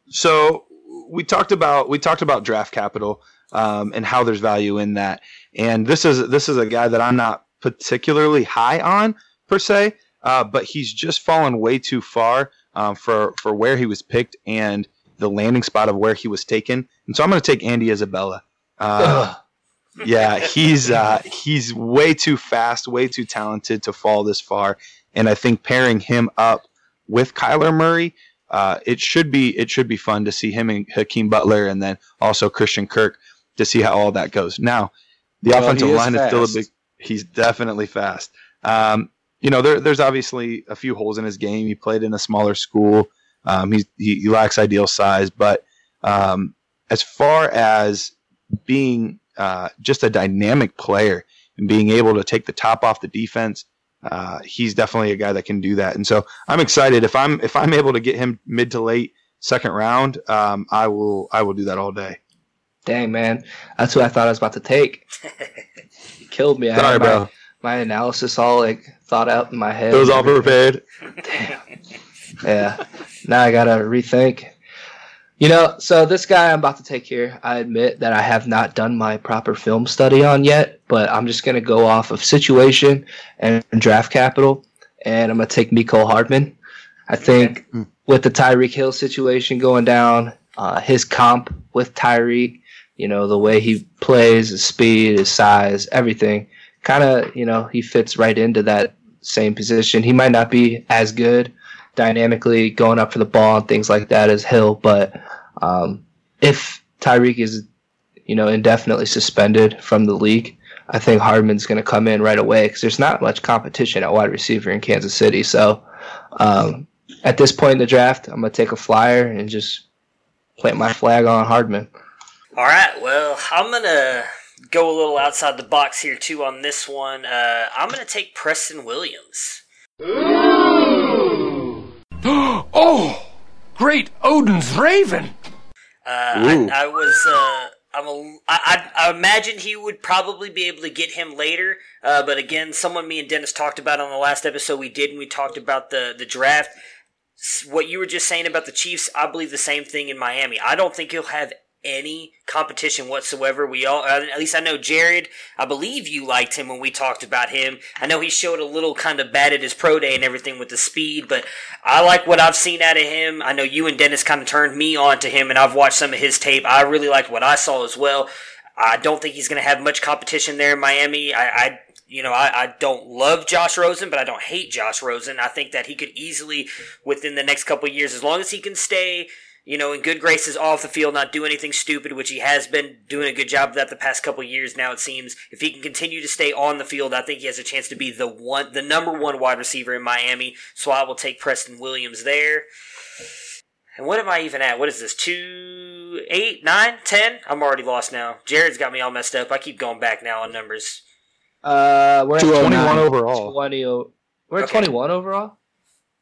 so we talked about we talked about draft capital um, and how there's value in that. And this is this is a guy that I'm not particularly high on per se, uh, but he's just fallen way too far um, for for where he was picked and the landing spot of where he was taken. And so I'm going to take Andy Isabella. Uh, yeah, he's uh, he's way too fast, way too talented to fall this far. And I think pairing him up with Kyler Murray, uh, it should be it should be fun to see him and Hakeem Butler, and then also Christian Kirk to see how all that goes. Now, the Well, offensive is line is still a big. He's definitely fast. Um, you know, there, there's obviously a few holes in his game. He played in a smaller school. Um, he's, he, he lacks ideal size, but um, as far as being uh, just a dynamic player and being able to take the top off the defense, uh, he's definitely a guy that can do that. And so I'm excited if I'm if I'm able to get him mid to late second round, um, I will I will do that all day. Dang man, that's who I thought I was about to take. You killed me. Sorry, had my, bro. my analysis all like thought out in my head. It was all prepared. Damn. yeah. Now I gotta rethink. You know, so this guy I'm about to take here, I admit that I have not done my proper film study on yet, but I'm just gonna go off of situation and draft capital, and I'm gonna take Mecole Hardman. I think with the Tyreek Hill situation going down, uh, his comp with Tyreek, you know, the way he plays, his speed, his size, everything, kind of, you know, he fits right into that same position. He might not be as good dynamically going up for the ball and things like that as Hill, but um, if Tyreek is, you know, indefinitely suspended from the league, I think Hardman's going to come in right away because there's not much competition at wide receiver in Kansas City. So um, at this point in the draft, I'm going to take a flyer and just plant my flag on Hardman. All right, well, I'm gonna go a little outside the box here too on this one. Uh, I'm gonna take Preston Williams. oh, great Odin's Raven. Uh, I, I was. Uh, I'm a, I, I, I imagine he would probably be able to get him later. Uh, but again, someone me and Dennis talked about on the last episode we did when we talked about the, the draft. What you were just saying about the Chiefs, I believe the same thing in Miami. I don't think he'll have any competition whatsoever. We all, uh, at least I know Jared. I believe you liked him when we talked about him. I know he showed a little kind of bad at his pro day and everything with the speed, but I like what I've seen out of him. I know you and Dennis kind of turned me on to him, and I've watched some of his tape. I really liked what I saw as well. I don't think he's going to have much competition there in Miami. I, I you know, I, I don't love Josh Rosen, but I don't hate Josh Rosen. I think that he could easily, within the next couple years, as long as he can stay, you know, in good graces off the field, not do anything stupid, which he has been doing a good job of that the past couple years now, it seems. If he can continue to stay on the field, I think he has a chance to be the one, the number one wide receiver in Miami. So I will take Preston Williams there. And what am I even at? What is this? Two, eight, nine, ten? I'm already lost now. Jared's got me all messed up. I keep going back now on numbers. Uh, we're at 21 21 overall. 20, o- we're at Okay. 21 overall.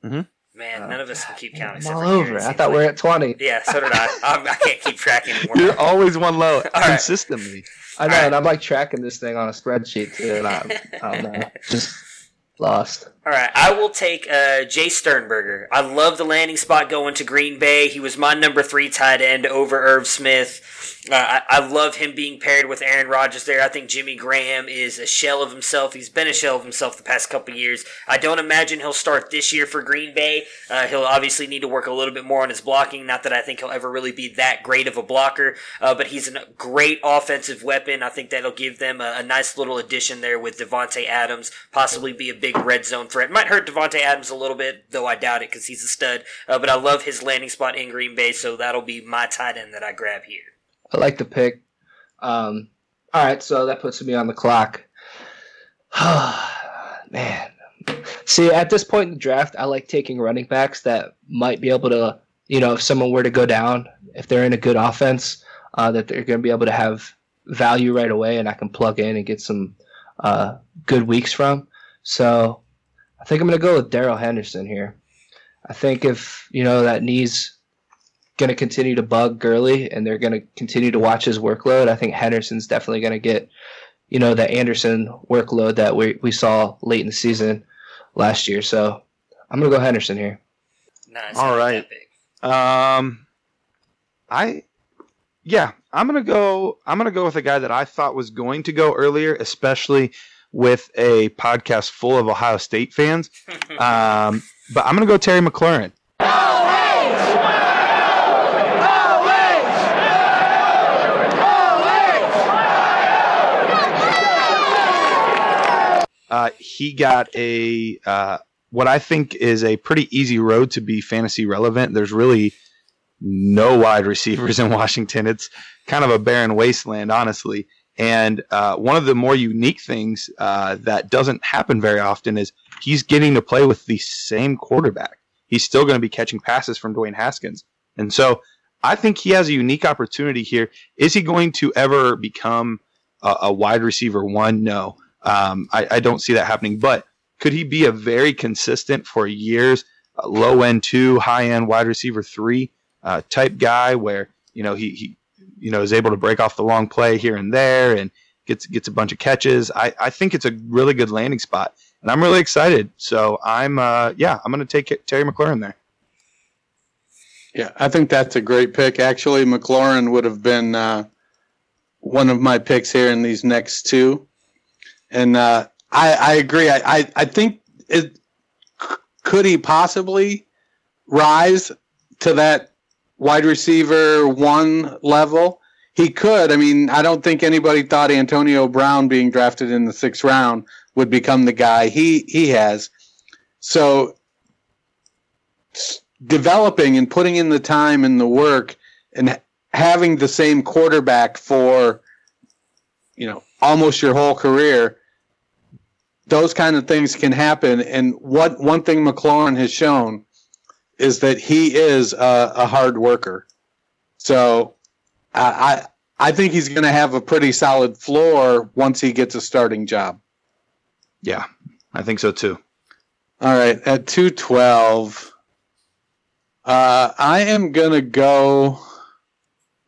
Mm-hmm. Man, oh, none of us can keep counting. I'm all over. I thought we like. we're at 20. Yeah, so did I. I'm, I can't keep track anymore. You're always one low right. consistently. I know, and I'm like tracking this thing on a spreadsheet too, and I'm, I don't know, just lost. All right, I will take uh, Jace Sternberger. I love the landing spot going to Green Bay. He was my number three tight end over Irv Smith. Uh, I, I love him being paired with Aaron Rodgers there. I think Jimmy Graham is a shell of himself. He's been a shell of himself the past couple years. I don't imagine he'll start this year for Green Bay. Uh, he'll obviously need to work a little bit more on his blocking. Not that I think he'll ever really be that great of a blocker, uh, but he's a great offensive weapon. I think that'll give them a, a nice little addition there with Davante Adams. Possibly be a big red zone threat. Might hurt Davante Adams a little bit, though I doubt it because he's a stud. Uh, but I love his landing spot in Green Bay, so that'll be my tight end that I grab here. I like the pick. Um, all right, so that puts me on the clock. Man, see, at this point in the draft, I like taking running backs that might be able to, you know, if someone were to go down, if they're in a good offense, uh, that they're going to be able to have value right away, and I can plug in and get some uh, good weeks from. So I think I'm going to go with Darrell Henderson here. I think if you know that knee's going to continue to bug Gurley and they're going to continue to watch his workload, I think Henderson's definitely going to get, you know, the Anderson workload that we, we saw late in the season last year. So I'm going to go Henderson here. Nice. All right. Um, I, yeah, I'm gonna go. I'm gonna go with a guy that I thought was going to go earlier, especially with a podcast full of Ohio State fans. um, but I'm gonna go Terry McLaurin. Uh, he got a uh, what I think is a pretty easy road to be fantasy relevant. There's really no wide receivers in Washington. It's kind of a barren wasteland, honestly. And uh, one of the more unique things uh, that doesn't happen very often is he's getting to play with the same quarterback. He's still going to be catching passes from Dwayne Haskins. And so I think he has a unique opportunity here. Is he going to ever become a, a wide receiver one? No. Um, I, I, don't see that happening. But could he be a very consistent for years, low end two, high end wide receiver three uh, type guy where you know he, he you know is able to break off the long play here and there and gets gets a bunch of catches. I, I think it's a really good landing spot, and I'm really excited. So I'm uh, yeah I'm going to take Terry McLaurin there. Yeah, I think that's a great pick. Actually, McLaurin would have been uh, one of my picks here in these next two. And uh, I, I agree. I, I, I think it could he possibly rise to that wide receiver one level? He could. I mean, I don't think anybody thought Antonio Brown being drafted in the sixth round would become the guy he he has. So developing and putting in the time and the work and having the same quarterback for you know almost your whole career those kind of things can happen. And what one thing McLaurin has shown is that he is a, a hard worker. So I I think he's going to have a pretty solid floor once he gets a starting job. Yeah, I think so too. All right, at two twelve, uh, I am going to go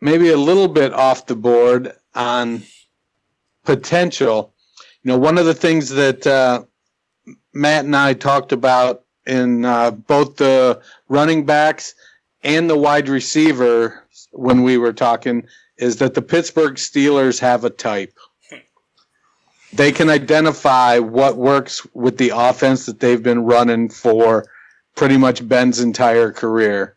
maybe a little bit off the board on potential you know, one of the things that uh, Matt and I talked about in uh, both the running backs and the wide receiver when we were talking is that the Pittsburgh Steelers have a type. They can identify what works with the offense that they've been running for pretty much Ben's entire career.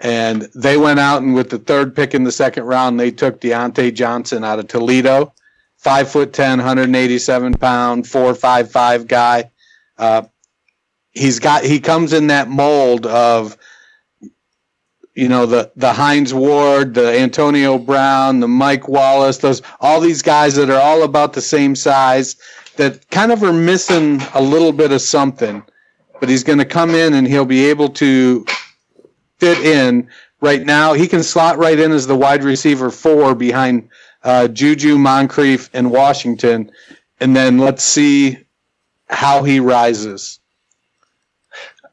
And they went out and with the third pick in the second round, they took Diontae Johnson out of Toledo five foot ten, 187 pound, four five five guy. Uh, he's got he comes in that mold of you know the the Hines Ward, the Antonio Brown, the Mike Wallace, those all these guys that are all about the same size that kind of are missing a little bit of something. But he's going to come in and he'll be able to fit in. Right now, he can slot right in as the wide receiver four behind uh, Juju, Moncrief, and Washington, and then let's see how he rises.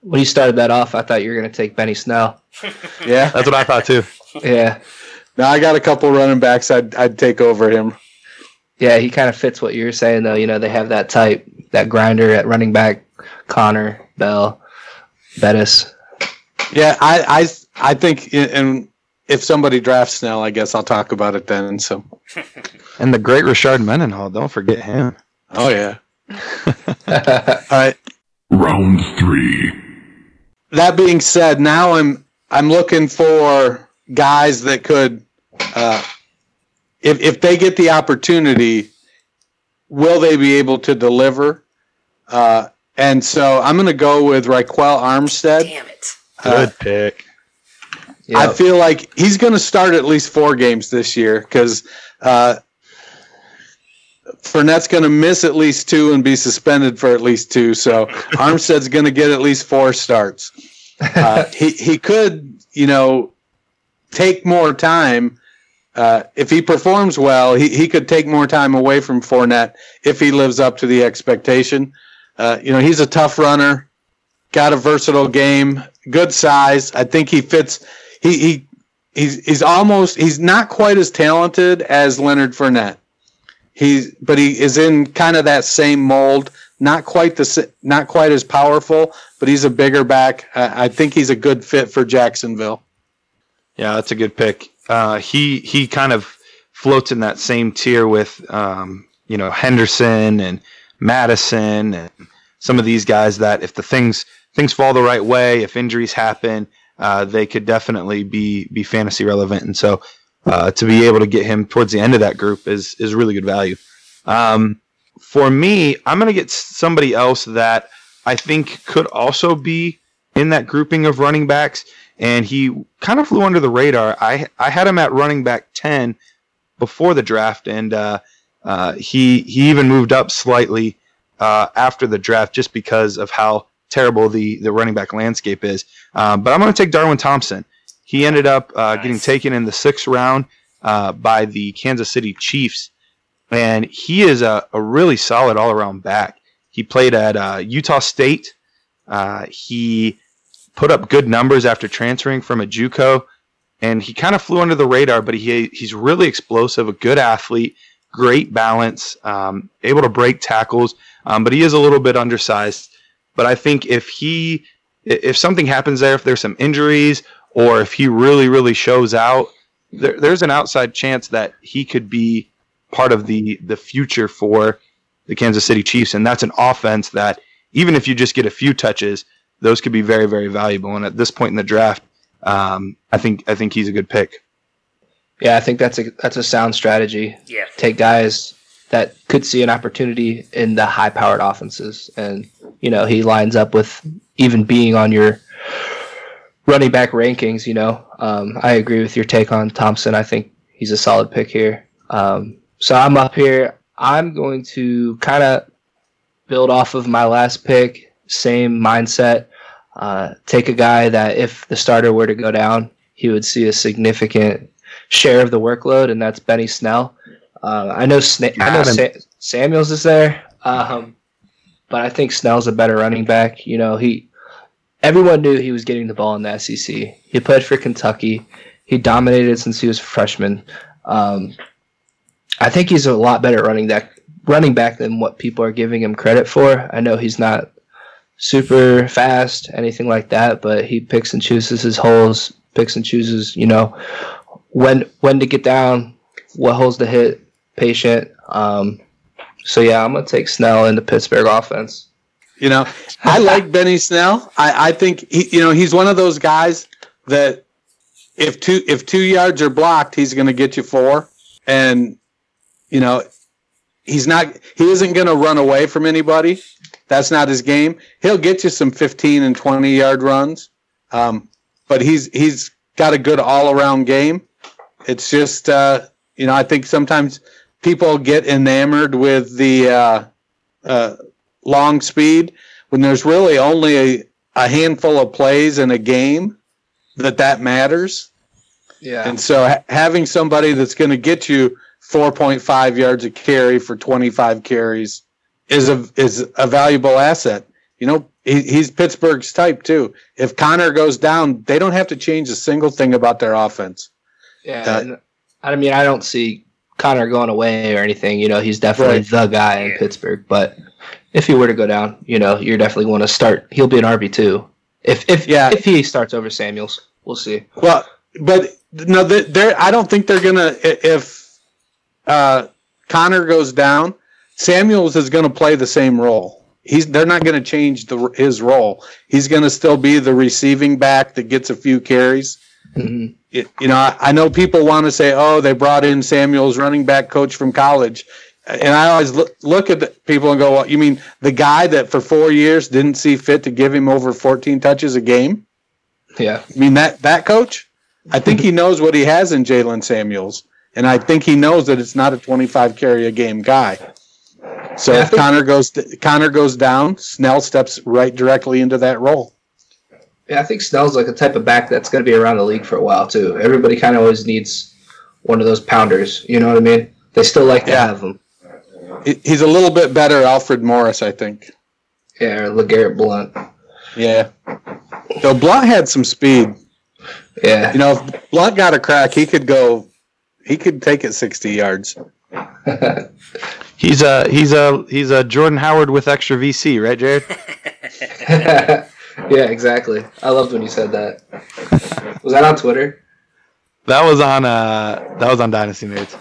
When you started that off, I thought you were going to take Benny Snell. yeah, that's what I thought too. Yeah. Now I got a couple running backs. I'd I'd take over him. Yeah, he kind of fits what you're saying though. You know, they have that type, that grinder at running back, Conner, Bell, Bettis. Yeah, I, I, I think, and if somebody drafts Snell, I guess I'll talk about it then. So, and the great Rashard Mendenhall, don't forget him. Oh yeah. All right. Round three. That being said, now I'm I'm looking for guys that could, uh, if if they get the opportunity, will they be able to deliver? Uh, and so I'm going to go with Ryquell Armstead. Damn it. Good pick. I feel like he's going to start at least four games this year because uh, Fournette's going to miss at least two and be suspended for at least two. So Armstead's going to get at least four starts. Uh, he he could you know take more time uh, if he performs well. He he could take more time away from Fournette if he lives up to the expectation. Uh, you know he's a tough runner, got a versatile game, good size. I think he fits. He he he's he's almost he's not quite as talented as Leonard Fournette. He's but he is in kind of that same mold. Not quite the not quite as powerful, but he's a bigger back. I, I think he's a good fit for Jacksonville. Yeah, that's a good pick. Uh, he he kind of floats in that same tier with um, you know Henderson and Mattison and some of these guys that if the things things fall the right way, if injuries happen, uh, they could definitely be be fantasy relevant. And so uh, to be able to get him towards the end of that group is is really good value. Um, for me, I'm going to get somebody else that I think could also be in that grouping of running backs, and he kind of flew under the radar. I I had him at running back ten before the draft, and uh, uh, he he even moved up slightly uh, after the draft just because of how terrible the the running back landscape is. Um, but I'm going to take Darwin Thompson. He ended up uh, nice. getting taken in the sixth round uh, by the Kansas City Chiefs, and he is a, a really solid all around back. He played at uh, Utah State. Uh, he put up good numbers after transferring from a JUCO, and he kind of flew under the radar. But he he's really explosive, a good athlete, great balance, um, able to break tackles. Um, but he is a little bit undersized. But I think if he if something happens there, if there's some injuries, or if he really really shows out, there, there's an outside chance that he could be part of the the future for the Kansas City Chiefs, and that's an offense that even if you just get a few touches, those could be very very valuable. And at this point in the draft, um, I think I think he's a good pick. Yeah, I think that's a that's a sound strategy. Yeah, take guys that could see an opportunity in the high powered offenses, and you know he lines up with even being on your running back rankings. You know, um, I agree with your take on Thompson. I think he's a solid pick here. Um, so I'm up here. I'm going to kind of build off of my last pick, same mindset. Uh, take a guy that if the starter were to go down, he would see a significant share of the workload, and that's Benny Snell. Uh, I know Sna- I know Sa- Samuels is there, um, but I think Snell's a better running back. You know, he everyone knew he was getting the ball in the SEC. He played for Kentucky. He dominated since he was a freshman. Um, I think he's a lot better running that running back than what people are giving him credit for. I know he's not super fast, anything like that, but he picks and chooses his holes, picks and chooses, you know, when when to get down, what holes to hit, patient. Um, so yeah, I'm gonna take Snell in the Pittsburgh offense. You know, I like Benny Snell. I, I think he, you know he's one of those guys that if two if two yards are blocked, he's going to get you four, and you know he's not he isn't going to run away from anybody. That's not his game. He'll get you some 15 and 20 yard runs, um, but he's he's got a good all around game. It's just uh, you know I think sometimes people get enamored with the uh, uh, long speed when there's really only a, a handful of plays in a game that that matters. Yeah. And so ha- having somebody that's going to get you 4.5 yards a carry for 25 carries is a is a valuable asset. You know, he, he's Pittsburgh's type too. If Conner goes down, they don't have to change a single thing about their offense. Yeah. Uh, I mean, I don't see Conner going away or anything. You know, he's definitely right. the guy in Pittsburgh. But if he were to go down, you know, you're definitely going to start. He'll be an RB two. If if Yeah. if he starts over Samuels, we'll see. Well, but no, they're. I don't think they're gonna. If uh, Conner goes down, Samuels is gonna play the same role. He's. They're not gonna change the his role. He's gonna still be the receiving back that gets a few carries. Mhm. It, you know, I, I know people want to say, "Oh, they brought in Samuels, running back coach from college," and I always look, look at the people and go, well, "You mean the guy that for four years didn't see fit to give him over 14 touches a game?" Yeah, I mean that that coach. I think he knows what he has in Jaylen Samuels, and I think he knows that it's not a 25 carry a game guy. So Yeah, if Conner goes Conner goes down, Snell steps right directly into that role. yeah. I think Snell's like a type of back that's going to be around the league for a while too. Everybody kind of always needs one of those pounders. You know what I mean? They still like to Yeah. have them. He- He's a little bit better, Alfred Morris, I think. Yeah, or LeGarrette Blount. Yeah. Though Blount had some speed. Yeah, You know, if Blunt got a crack, he could go. He could take it 60 yards. He's a he's a he's a Jordan Howard with extra VC, right, Jared? yeah, exactly. I loved when you said that. Was that on Twitter? That was on uh that was on Dynasty Nerds.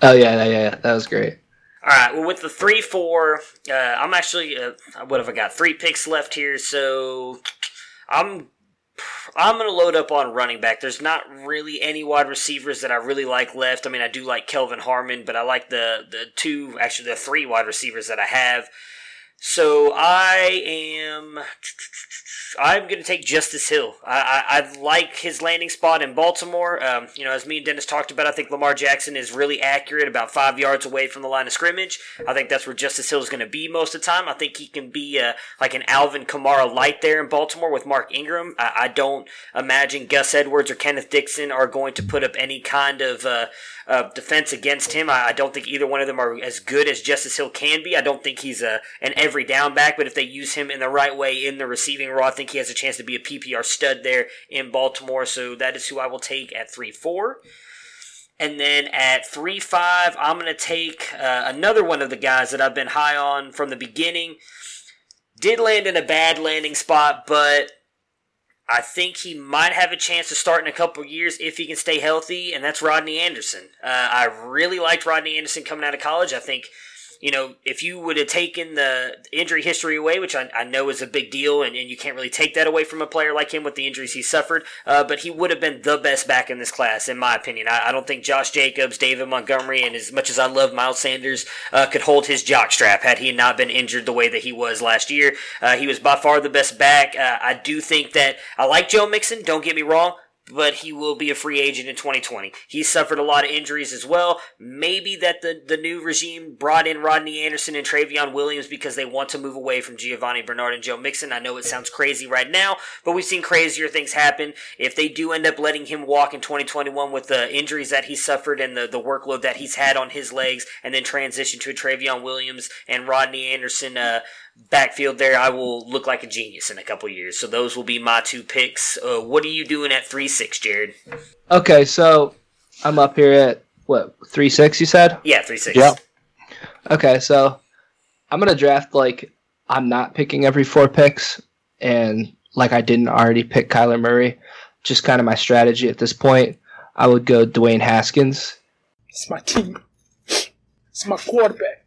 Oh yeah, yeah, yeah. That was great. All right. Well, with the three four, uh, I'm actually uh, what have I got? Three picks left here, so I'm I'm gonna load up on running back. There's not really any wide receivers that I really like left. I mean, I do like Kelvin Harmon, but I like the the two, actually the three wide receivers that I have. So I am. I'm going to take Justice Hill. I, I, I like his landing spot in Baltimore. Um, you know, as me and Dennis talked about, I think Lamar Jackson is really accurate, about five yards away from the line of scrimmage. I think that's where Justice Hill is going to be most of the time. I think he can be uh, like an Alvin Kamara light there in Baltimore with Mark Ingram. I, I don't imagine Gus Edwards or Kenneth Dixon are going to put up any kind of uh, uh, defense against him. I, I don't think either one of them are as good as Justice Hill can be. I don't think he's a an every down back, but if they use him in the right way in the receiving role, I think he has a chance to be a PPR stud there in Baltimore. So that is who I will take at three four. And then at 3 5, I'm going to take uh, another one of the guys that I've been high on from the beginning. Did land in a bad landing spot, but I think he might have a chance to start in a couple years if he can stay healthy, and that's Rodney Anderson. Uh, I really liked Rodney Anderson coming out of college. I think, you know, if you would have taken the injury history away, which I, I know is a big deal, and, and you can't really take that away from a player like him with the injuries he suffered, uh, but he would have been the best back in this class, in my opinion. I, I don't think Josh Jacobs, David Montgomery, and as much as I love Miles Sanders, uh, could hold his jockstrap had he not been injured the way that he was last year. Uh, he was by far the best back. Uh, I do think that I like Joe Mixon, don't get me wrong but he will be a free agent in 2020. He suffered a lot of injuries as well. Maybe that the, the new regime brought in Rodney Anderson and Trayveon Williams because they want to move away from Giovani Bernard and Joe Mixon. I know it sounds crazy right now, but we've seen crazier things happen. If they do end up letting him walk in 2021 with the injuries that he suffered and the, the workload that he's had on his legs, and then transition to a Trayveon Williams and Rodney Anderson uh, backfield there, I will look like a genius in a couple years. So those will be my two picks. Uh, what are you doing at three six, Jared? Okay, so I'm up here at what three six? You said? Yeah, three six. Yep. Okay, so I'm gonna draft like I'm not picking every four picks, and like I didn't already pick Kyler Murray. Just kind of my strategy at this point. I would go Dwayne Haskins. It's my team. It's my quarterback.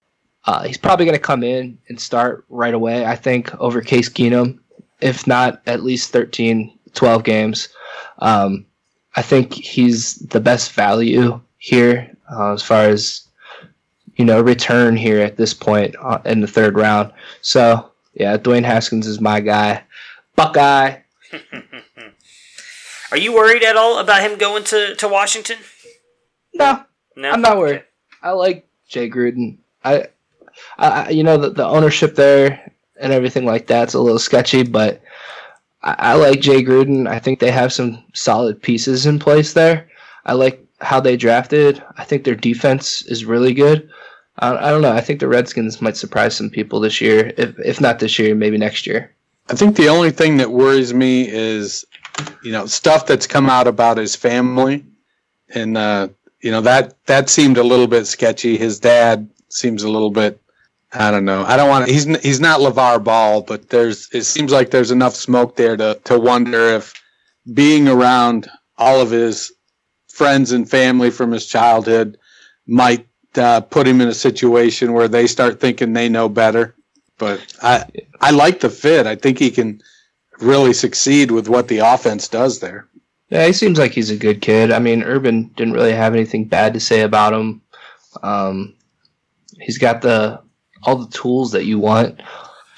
Uh, he's probably going to come in and start right away, I think, over Case Keenum, if not at least 13, 12 games. Um, I think he's the best value here uh, as far as, you know, return here at this point uh, in the third round. So, yeah, Dwayne Haskins is my guy. Buckeye. Are you worried at all about him going to, to Washington? No, No, I'm not worried. I like Jay Gruden. I, I you know, the, the ownership there and everything like that's a little sketchy, but I, I like Jay Gruden. I think they have some solid pieces in place there. I like how they drafted. I think their defense is really good. I, I don't know. I think the Redskins might surprise some people this year. If if not this year, maybe next year. I think the only thing that worries me is, you know, stuff that's come out about his family, and uh, you know that that seemed a little bit sketchy. His dad seems a little bit. I don't know. I don't want. to He's he's not LaVar Ball, but there's. It seems like there's enough smoke there to to wonder if being around all of his friends and family from his childhood might uh, put him in a situation where they start thinking they know better. But I I like the fit. I think he can really succeed with what the offense does there. Yeah, he seems like he's a good kid. I mean, Urban didn't really have anything bad to say about him. Um, he's got the all the tools that you want.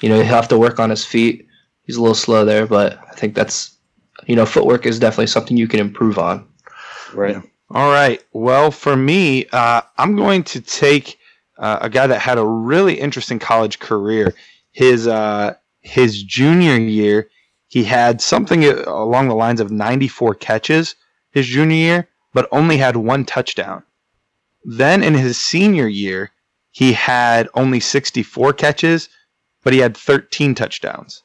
You know, he'll have to work on his feet. He's a little slow there, but I think that's you know, footwork is definitely something you can improve on. Right. All right. Well, for me, uh, I'm going to take uh, a guy that had a really interesting college career. His uh, his junior year, he had something along the lines of 94 catches his junior year, but only had one touchdown. Then in his senior year, he had only 64 catches, but he had 13 touchdowns.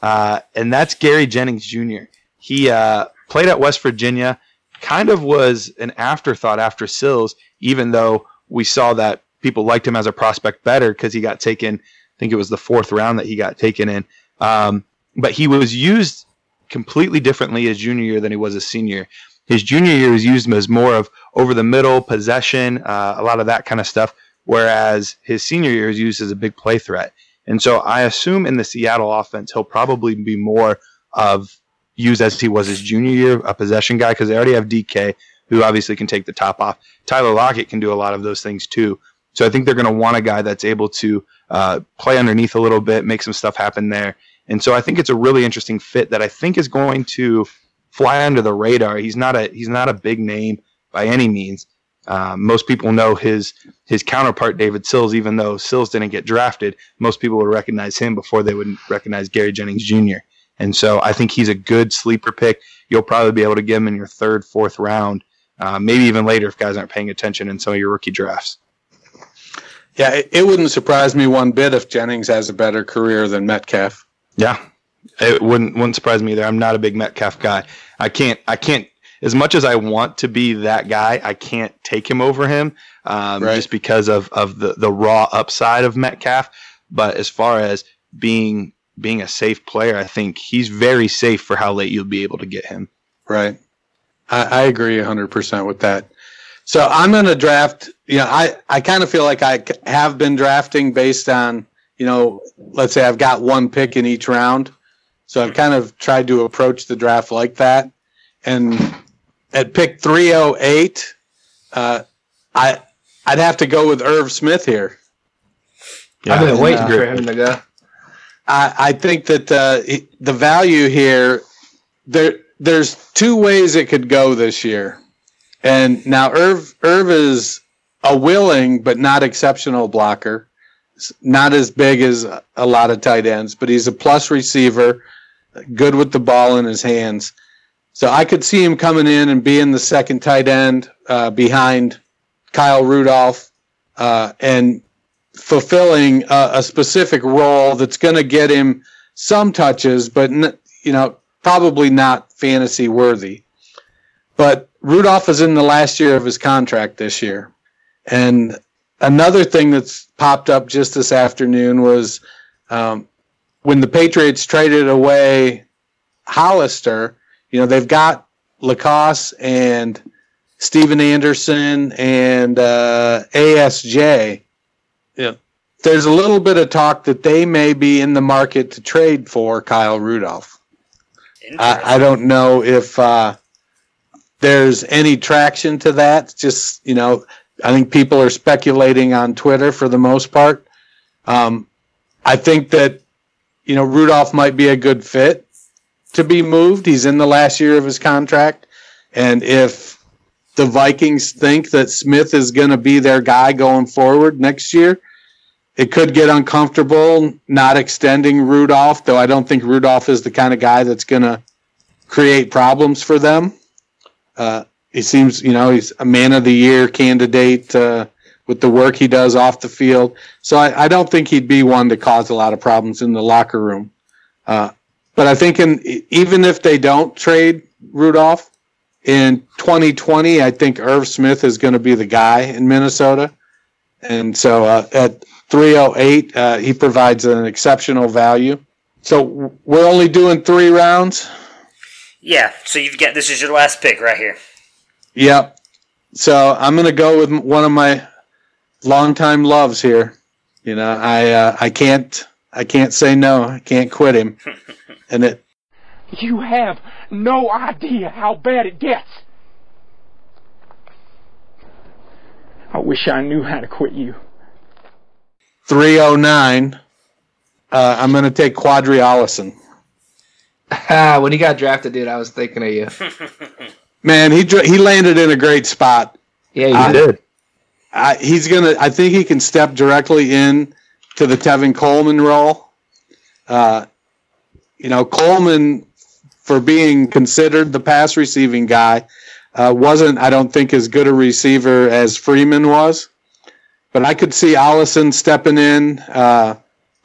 Uh, and that's Gary Jennings Jr. He uh, played at West Virginia, kind of was an afterthought after Sills, even though we saw that people liked him as a prospect better because he got taken, I think it was the fourth round that he got taken in. Um, but he was used completely differently his junior year than he was his senior. His junior year was used as more of over the middle possession, uh, a lot of that kind of stuff, whereas his senior year is used as a big play threat. And so I assume in the Seattle offense, he'll probably be more of used as he was his junior year, a possession guy, because they already have DK, who obviously can take the top off. Tyler Lockett can do a lot of those things too. So I think they're going to want a guy that's able to uh, play underneath a little bit, make some stuff happen there. And so I think it's a really interesting fit that I think is going to fly under the radar. He's not a he's not a big name by any means. Um, most people know his his counterpart David Sills, even though Sills didn't get drafted. Most people would recognize him before they would recognize Gary Jennings Jr. And so I think he's a good sleeper pick. You'll probably be able to get him in your third, fourth round, uh, maybe even later if guys aren't paying attention in some of your rookie drafts. Yeah, it, it wouldn't surprise me one bit if Jennings has a better career than Metcalf. Yeah, it wouldn't wouldn't surprise me either. I'm not a big Metcalf guy. I can't I can't as much as I want to be that guy, I can't take him over him um, right. just because of of the the raw upside of Metcalf. But as far as being being a safe player, I think he's very safe for how late you'll be able to get him. Right. I, I agree 100% with that. So I'm going to draft, you know, I, I kind of feel like I have been drafting based on, you know, let's say I've got one pick in each round. So I've kind of tried to approach the draft like that. And at pick 308, uh, I, I'd have to go with Irv Smith here. Yeah, I've been waiting uh, for him to go. I, I think that uh, the value here there there's two ways it could go this year, and now Irv Irv is a willing but not exceptional blocker, not as big as a lot of tight ends, but he's a plus receiver, good with the ball in his hands. So I could see him coming in and being the second tight end uh, behind Kyle Rudolph, uh, and fulfilling a, a specific role that's going to get him some touches, but n- you know probably not fantasy worthy. But Rudolph is in the last year of his contract this year, and another thing that's popped up just this afternoon was um, when the Patriots traded away Hollister. You know they've got LaCosse and Stephen Anderson and uh, ASJ yeah. There's a little bit of talk that they may be in the market to trade for Kyle Rudolph. I, I don't know if uh, there's any traction to that. Just you know, I think people are speculating on Twitter for the most part. Um, I think that you know Rudolph might be a good fit to be moved. He's in the last year of his contract, and if the Vikings think that Smith is going to be their guy going forward next year, it could get uncomfortable not extending Rudolph, though I don't think Rudolph is the kind of guy that's going to create problems for them. Uh, he seems, you know, he's a man of the year candidate uh, with the work he does off the field. So I, I, don't think he'd be one to cause a lot of problems in the locker room. Uh, but I think in, even if they don't trade Rudolph in 2020, I think Irv Smith is going to be the guy in Minnesota. And so uh, at 308. Uh, he provides an exceptional value. So we're only doing three rounds. Yeah, so you've got this is your last pick right here. Yep. So I'm going to go with one of my longtime loves here. You know, I uh, I can't I can't say no. I can't quit him. and it You have no idea how bad it gets. I wish I knew how to quit you. 309. Uh, I'm going to take Qadree Ollison. Ah, when he got drafted, dude, I was thinking of you. Man, he he landed in a great spot. Yeah, you I- did. I, he's gonna. I think he can step directly in to the Tevin Coleman role. Uh, you know, Coleman, for being considered the pass receiving guy, uh, wasn't. I don't think as good a receiver as Freeman was. But I could see Ollison stepping in, uh,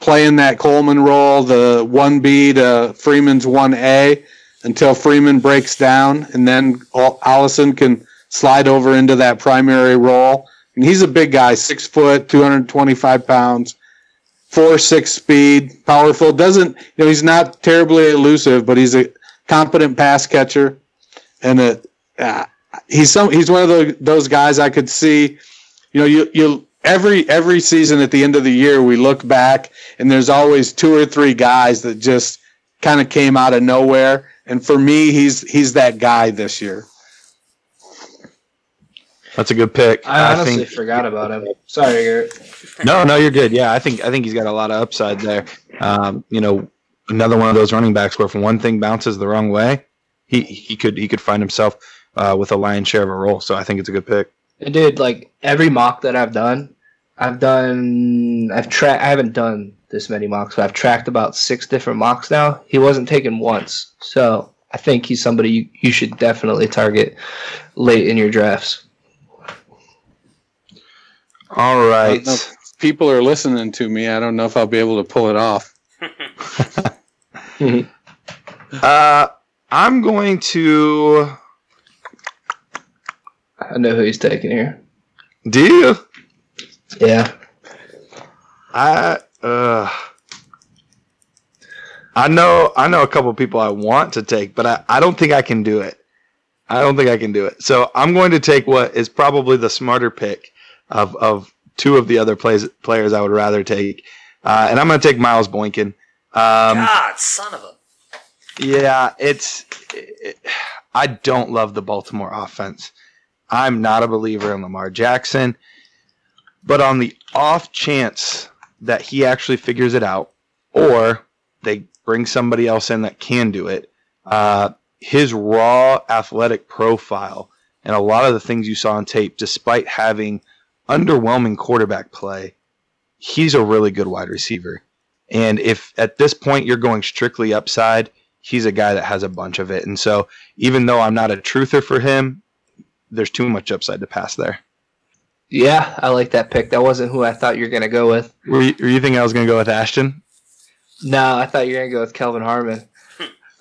playing that Coleman role, the one B to Freeman's one A, until Freeman breaks down, and then Ollison can slide over into that primary role. And he's a big guy, six foot, two hundred twenty-five pounds, four six speed, powerful. Doesn't you know? He's not terribly elusive, but he's a competent pass catcher, and a, uh, he's some. He's one of those those guys I could see. You know, you you every every season at the end of the year we look back and there's always two or three guys that just kind of came out of nowhere. And for me, he's he's that guy this year. That's a good pick. I honestly think forgot about him. Sorry, Garrett. no, no, you're good. Yeah, I think I think he's got a lot of upside there. Um, you know, another one of those running backs where if one thing bounces the wrong way, he he could he could find himself uh, with a lion's share of a role. So I think it's a good pick. And dude, like every mock that I've done, I've done, I've tracked, I haven't done this many mocks, but I've tracked about six different mocks now. He wasn't taken once. So I think he's somebody you, you should definitely target late in your drafts. All I don't know if people are listening to me. I don't know if I'll be able to pull it off. Uh, I'm going to. I know who he's taking here. Do you? Yeah. I uh. I know I know a couple people I want to take, but I, I don't think I can do it. I don't think I can do it. So I'm going to take what is probably the smarter pick of, of two of the other plays, players I would rather take. Uh, and I'm going to take Miles Boykin. Um, God, son of a. yeah, it's. It, I don't love the Baltimore offense. I'm not a believer in Lamar Jackson. But on the off chance that he actually figures it out, or they bring somebody else in that can do it, uh, his raw athletic profile and a lot of the things you saw on tape, despite having underwhelming quarterback play, he's a really good wide receiver. And if at this point you're going strictly upside, he's a guy that has a bunch of it. And so even though I'm not a truther for him, there's too much upside to pass there. Yeah, I like that pick. That wasn't who I thought you were going to go with. Were you, were you thinking I was going to go with Ashton? No, I thought you were going to go with Kelvin Harmon.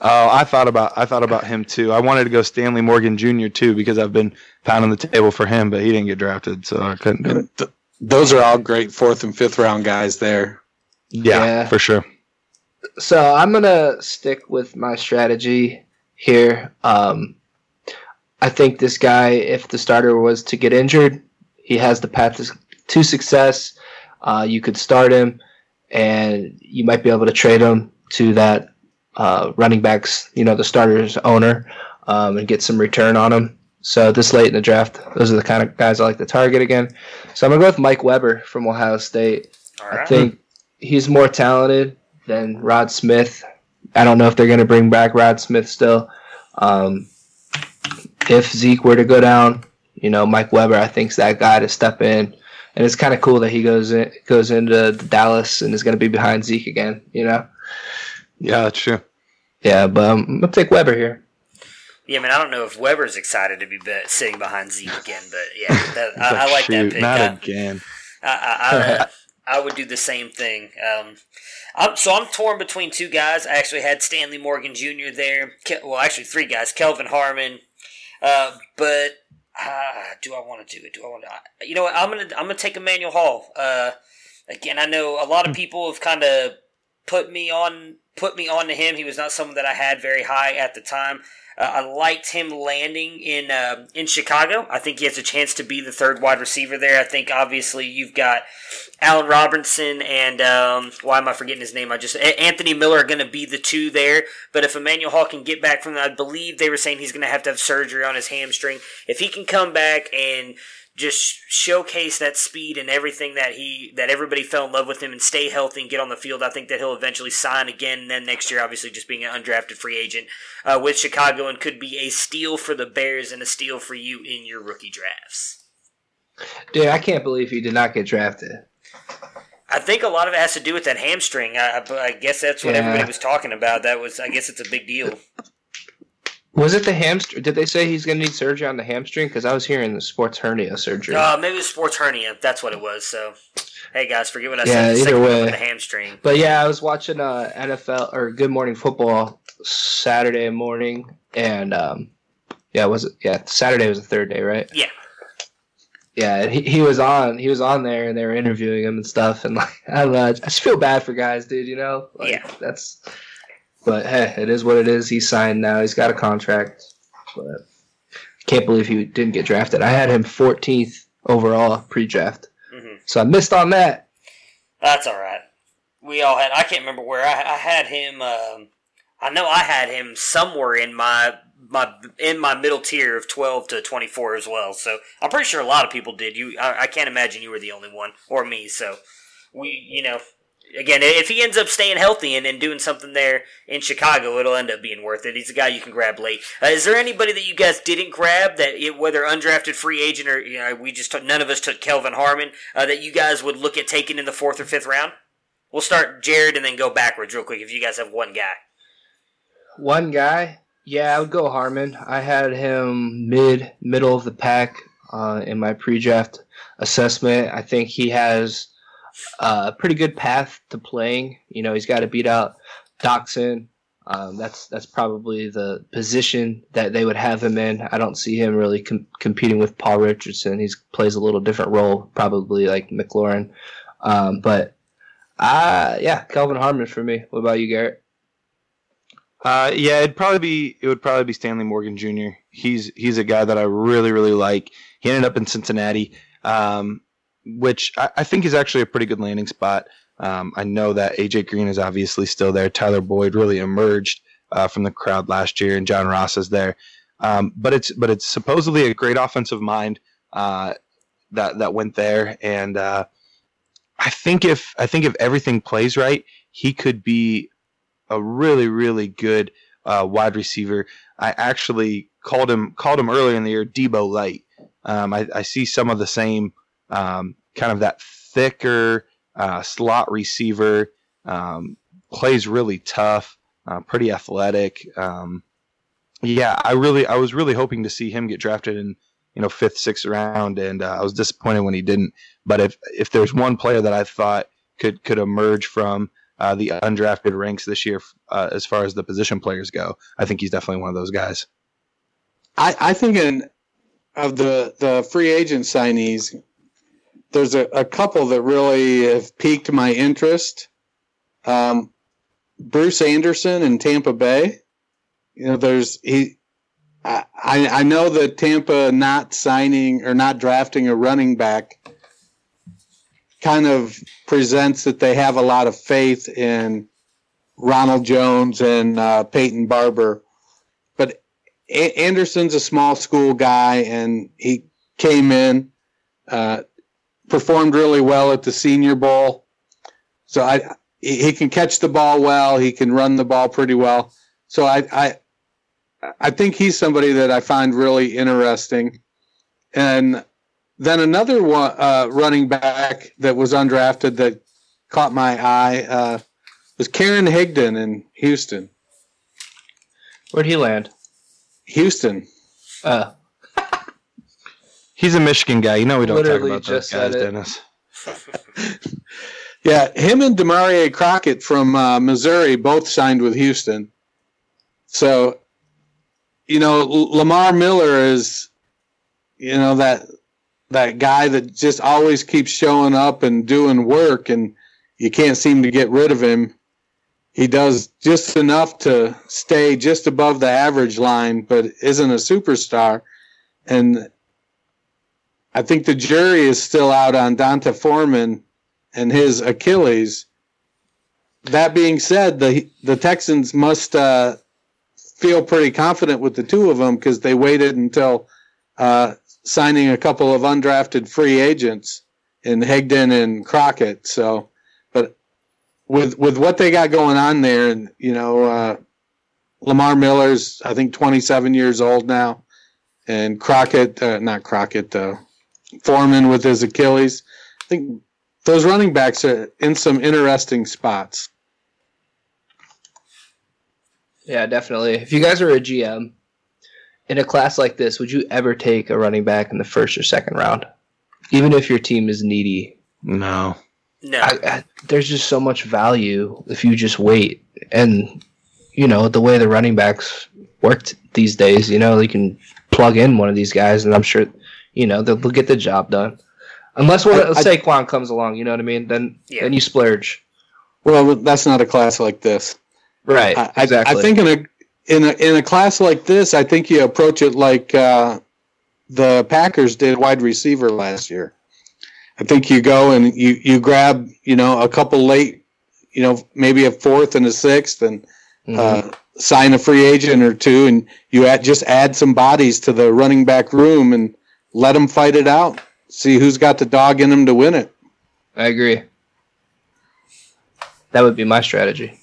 Oh, I thought about I thought about him too. I wanted to go Stanley Morgan Jr. too because I've been pounding the table for him, but he didn't get drafted, so I couldn't do it. Th- those are all great fourth and fifth round guys there. Yeah, Yeah. for sure. So I'm gonna stick with my strategy here. Um, I think this guy, if the starter was to get injured, he has the path to, to success. Uh, you could start him, and you might be able to trade him to that uh, running backs, you know, the starter's owner, um, and get some return on them. So this late in the draft, those are the kind of guys I like to target again. So I'm gonna go with Mike Weber from Ohio State. I think he's more talented than Rod Smith. I don't know if they're going to bring back Rod Smith still. Um, if Zeke were to go down, you know, Mike Weber, I think, is that guy to step in. And it's kind of cool that he goes in, goes into Dallas and is going to be behind Zeke again. You know. Yeah, that's true. Yeah, but um, I'm gonna take Weber here. Yeah, I mean, I don't know if Weber's excited to be, be sitting behind Zeke again, but yeah, that, I, I like that pick. Not I, again. I, I, I, I would do the same thing. Um, I'm, so I'm torn between two guys. I actually had Stanley Morgan Jr. there. Ke- Well, actually three guys: Kelvin Harmon. Uh, but uh, do I want to do it? Do I want to? You know what? I'm gonna I'm gonna take Emmanuel Hall. Uh, again, I know a lot of people have kind of put me on put me on to him. He was not someone that I had very high at the time. Uh, I liked him landing in uh, in Chicago. I think he has a chance to be the third wide receiver there. I think obviously you've got Allen Robinson and um, why am I forgetting his name? I just Anthony Miller are going to be the two there. But if Emmanuel Hall can get back from I believe they were saying he's going to have to have surgery on his hamstring. If he can come back and just showcase that speed and everything that he that everybody fell in love with him and stay healthy and get on the field. I think that he'll eventually sign again. And then next year, obviously, just being an undrafted free agent uh, with Chicago and could be a steal for the Bears and a steal for you in your rookie drafts. Dude, I can't believe he did not get drafted. I think a lot of it has to do with that hamstring. I, I guess that's what Yeah. everybody was talking about. That was, I guess, it's a big deal. Was it the hamstring? Did they say he's going to need surgery on the hamstring? Because I was hearing the sports hernia surgery. Uh, maybe it was sports hernia. That's what it was. So, hey guys, forget what I Yeah, said. The either way. the hamstring. But yeah, I was watching uh, NFL or Good Morning Football Saturday morning, and um, yeah, was it? Yeah, Saturday was the third day, right? Yeah. Yeah, he, he was on. He was on there, and they were interviewing him and stuff. And like, I don't know. I just feel bad for guys, dude. You know, like, Yeah. That's. But hey, it is what it is. He's signed now. He's got a contract. But can't believe he didn't get drafted. I had him 14th overall pre-draft, hmm so I missed on that. That's all right. We all had. I can't remember where I, I had him. Um, I know I had him somewhere in my my in my middle tier of twelve to twenty four as well. So I'm pretty sure a lot of people did. You, I, I can't imagine you were the only one or me. So we, you know, again, if he ends up staying healthy and, and doing something there in Chicago, it'll end up being worth it. He's a guy you can grab late. Uh, is there anybody that you guys didn't grab that, it, whether undrafted free agent or you know, we just took, none of us took Kelvin Harmon uh, that you guys would look at taking in the fourth or fifth round? We'll start Jared and then go backwards real quick if you guys have one guy. One guy, yeah, I would go Harmon. I had him mid middle of the pack uh, in my pre-draft assessment. I think he has a pretty good path to playing. You know, he's got to beat out Doctson. Um, that's that's probably the position that they would have him in. I don't see him really com- competing with Paul Richardson. He plays a little different role, probably like McLaurin. Um, but uh, yeah, Kelvin Harmon for me. What about you, Garrett? Uh, yeah, it'd probably be it would probably be Stanley Morgan Jr. He's he's a guy that I really really like. He ended up in Cincinnati, um, which I, I think is actually a pretty good landing spot. Um, I know that AJ Green is obviously still there. Tyler Boyd really emerged uh, from the crowd last year, and John Ross is there. Um, but it's but it's supposedly a great offensive mind uh, that that went there, and uh, I think if I think if everything plays right, he could be a really really good uh, wide receiver. I actually called him called him earlier in the year Deebo Light. Um, I, I see some of the same um, kind of that thicker uh, slot receiver. Um, plays really tough, uh, pretty athletic. Um, yeah, I really I was really hoping to see him get drafted in you know fifth sixth round, and uh, I was disappointed when he didn't. But if if there's one player that I thought could could emerge from uh, the undrafted ranks this year, uh, as far as the position players go. I think he's definitely one of those guys. I, I think in of the the free agent signees, there's a, a couple that really have piqued my interest. Um, Bruce Anderson in Tampa Bay. You know, there's he. I I know that Tampa not signing or not drafting a running back kind of presents that they have a lot of faith in Ronald Jones and uh, Peyton Barber, but a- Anderson's a small school guy, and he came in, uh, performed really well at the Senior Bowl. So I, he can catch the ball well. He can run the ball pretty well. So I, I, I think he's somebody that I find really interesting. And then another one, uh, running back that was undrafted that caught my eye uh, was Karan Higdon in Houston. Where'd he land? Houston. Uh, He's a Michigan guy. You know we don't Literally talk about those just guys. Dennis. Yeah, him and Damarea Crockett from uh, Missouri both signed with Houston. So, you know, L- Lamar Miller is, you know, that that guy that just always keeps showing up and doing work, and you can't seem to get rid of him. He does just enough to stay just above the average line, but isn't a superstar. And I think the jury is still out on D'Onta Foreman and his Achilles. That being said, the the Texans must uh, feel pretty confident with the two of them because they waited until uh, signing a couple of undrafted free agents in Higdon and Crockett. So, but with with what they got going on there, and you know, uh, Lamar Miller's I think 27 years old now, and Crockett, uh, not Crockett, uh, Foreman with his Achilles. I think those running backs are in some interesting spots. Yeah, definitely. If you guys are a GM in a class like this, would you ever take a running back in the first or second round, even if your team is needy? No. No. I, I, there's just so much value if you just wait. And, you know, the way the running backs worked these days, you know, you can plug in one of these guys, and I'm sure, you know, they'll, they'll get the job done. Unless one, I- I- Saquon comes along, you know what I mean? Then, then you splurge. Well, that's not a class like this. Right. I, I- exactly. I think in a in a in a class like this, I think you approach it like uh, the Packers did wide receiver last year. I think you go and you you grab you know a couple late, you know maybe a fourth and a sixth, and uh, sign a free agent or two, and you add, just add some bodies to the running back room and let them fight it out. See who's got the dog in them to win it. I agree. That would be my strategy.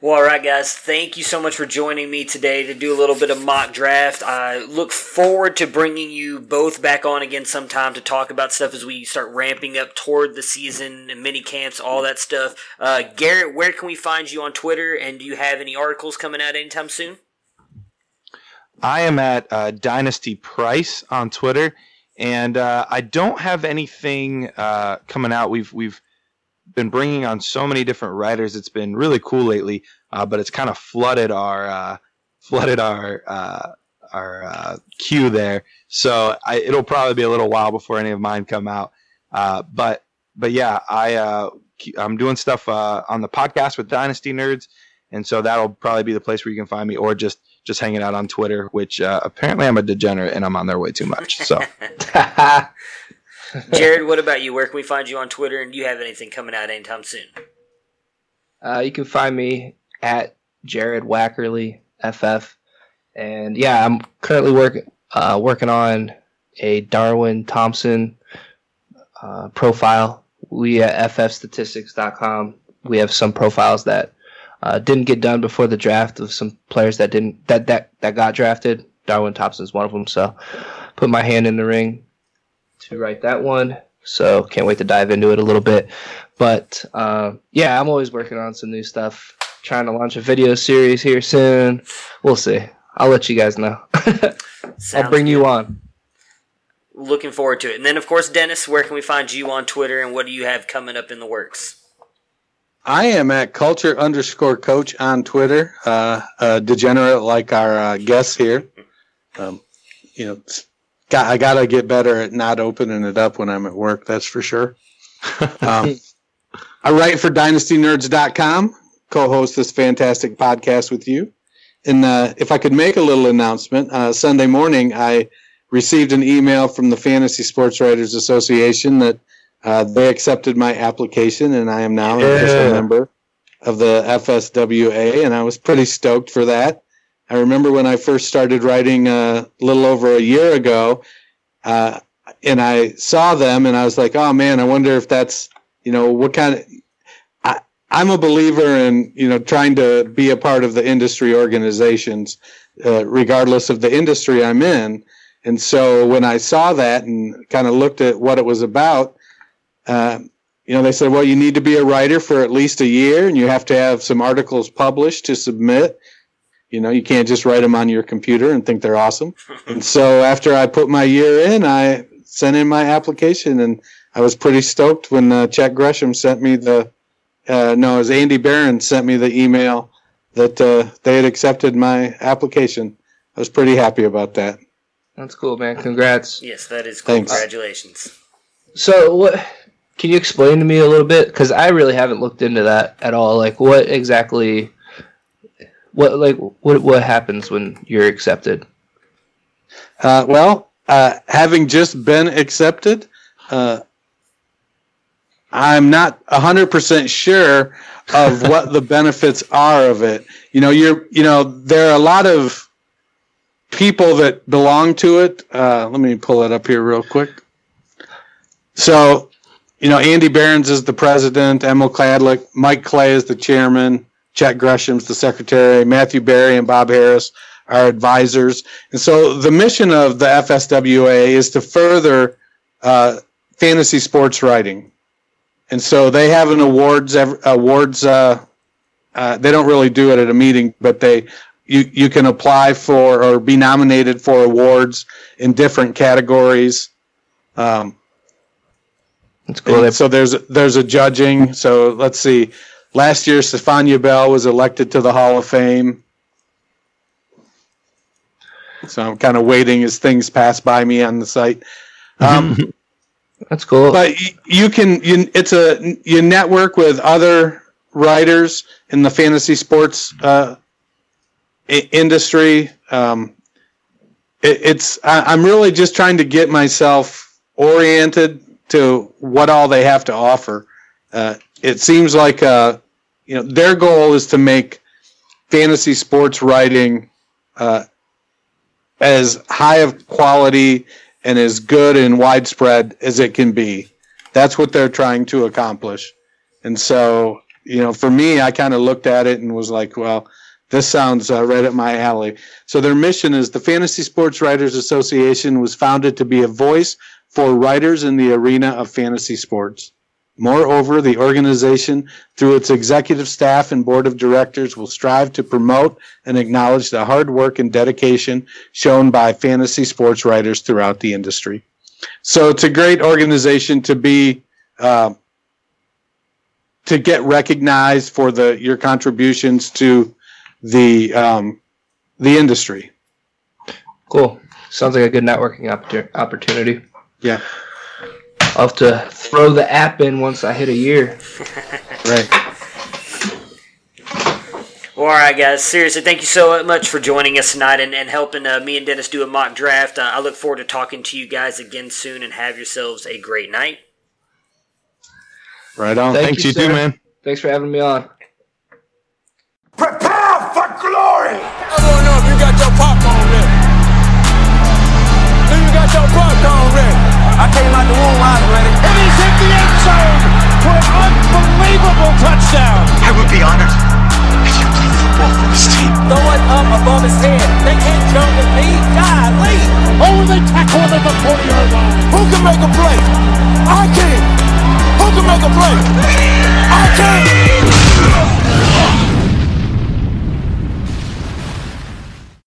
Well, all right, guys. Thank you so much for joining me today to do a little bit of mock draft. I look forward to bringing you both back on again sometime to talk about stuff as we start ramping up toward the season and mini camps, all that stuff. Uh, Garrett, where can we find you on Twitter? And do you have any articles coming out anytime soon? I am at uh, Dynasty Price on Twitter, and uh, I don't have anything uh, coming out. We've we've been bringing on so many different writers. It's been really cool lately, uh, but it's kind of flooded our uh, flooded our uh, our queue there. So I, it'll probably be a little while before any of mine come out. But but yeah, I I'm doing stuff on the podcast with Dynasty Nerds, and so that'll probably be the place where you can find me, or just just hanging out on Twitter, which uh, apparently I'm a degenerate and I'm on there way too much. So. Jared, what about you? Where can we find you on Twitter? And do you have anything coming out anytime soon? Uh, you can find me at Jared Wackerly FF, and yeah, I'm currently working uh, working on a Darwin Thompson uh, profile. We at ffstatistics.com we have some profiles that uh, didn't get done before the draft of some players that didn't that that that got drafted. Darwin Thompson's one of them, so put my hand in the ring to write that one. So can't wait to dive into it a little bit. But uh, yeah, I'm always working on some new stuff. Trying to launch a video series here soon. We'll see. I'll let you guys know. I'll bring you on. Looking forward to it. And then, of course, Dennis, where can we find you on Twitter? And what do you have coming up in the works? I am at culture underscore coach on Twitter. Uh, uh, degenerate like our uh, guests here. Um, you know, got, I got to get better at not opening it up when I'm at work. That's for sure. Um, I write for dynastynerds.com, co-host this fantastic podcast with you. And uh, if I could make a little announcement, uh, Sunday morning I received an email from the Fantasy Sports Writers Association that uh, they accepted my application, and I am now an official member of the FSWA, and I was pretty stoked for that. I remember when I first started writing uh, a little over a year ago, uh, and I saw them, and I was like, "Oh man, I wonder if that's you know what kind of." I, I'm a believer in you know trying to be a part of the industry organizations, uh, regardless of the industry I'm in. And so when I saw that and kind of looked at what it was about, uh, you know, they said, well, you need to be a writer for at least a year, and you have to have some articles published to submit. You know, you can't just write them on your computer and think they're awesome. and so after I put my year in, I sent in my application, and I was pretty stoked when uh, Chuck Gresham sent me the. Uh, no, it was Andy Behrens sent me the email that uh, they had accepted my application. I was pretty happy about that. That's cool, man. Congrats. Yes, that is cool. Thanks. Congratulations. So what? Can you explain to me a little bit? Because I really haven't looked into that at all. Like, what exactly? What like what what happens when you're accepted? Uh, well, uh, having just been accepted, uh, I'm not 100% sure of what the benefits are of it. You know, you're, you know, there are a lot of people that belong to it. Uh, let me pull it up here real quick. So, you know, Andy Behrens is the president, Emil Kadlec, Mike Clay is the chairman, Chet Gresham's the secretary, Matthew Berry and Bob Harris are advisors. And so the mission of the FSWA is to further uh, fantasy sports writing. And so they have an awards awards. Uh, uh, they don't really do it at a meeting, but they you you can apply for or be nominated for awards in different categories. Um, That's cool. and so there's there's a judging. So let's see. Last year, Stephania Bell was elected to the Hall of Fame. So I'm kind of waiting as things pass by me on the site. Um, That's cool. but you can you, it's a you network with other writers in the fantasy sports uh, i- industry. Um, it, it's I, I'm really just trying to get myself oriented to what all they have to offer. Uh, it seems like uh, you know their goal is to make fantasy sports writing uh, as high of quality and as good and widespread as it can be. That's what they're trying to accomplish. And so, you know, for me, I kind of looked at it and was like, well, this sounds uh, right up my alley. So their mission is the Fantasy Sports Writers Association was founded to be a voice for writers in the arena of fantasy sports. Moreover, the organization, through its executive staff and board of directors, will strive to promote and acknowledge the hard work and dedication shown by fantasy sports writers throughout the industry. So it's a great organization to be, uh, to get recognized for the your contributions to the um, the industry. Cool. Sounds like a good networking opportunity. Yeah. I'll have to throw the app in once I hit a year. right. Well, all right, guys. Seriously, thank you so much for joining us tonight and, and helping uh, me and Dennis do a mock draft. Uh, I look forward to talking to you guys again soon and have yourselves a great night. Right on. Thank Thanks, you, you too, man. Thanks for having me on. Prepare for glory! I came out the womb, I was. And he's in the end zone for an unbelievable touchdown. I would be honored if you played football for this team. Throw it up above his head. They can't jump with me. God, Lee. Oh, they tackle at the 40 yard line. Who can make a play? I can. Who can make a play? I can.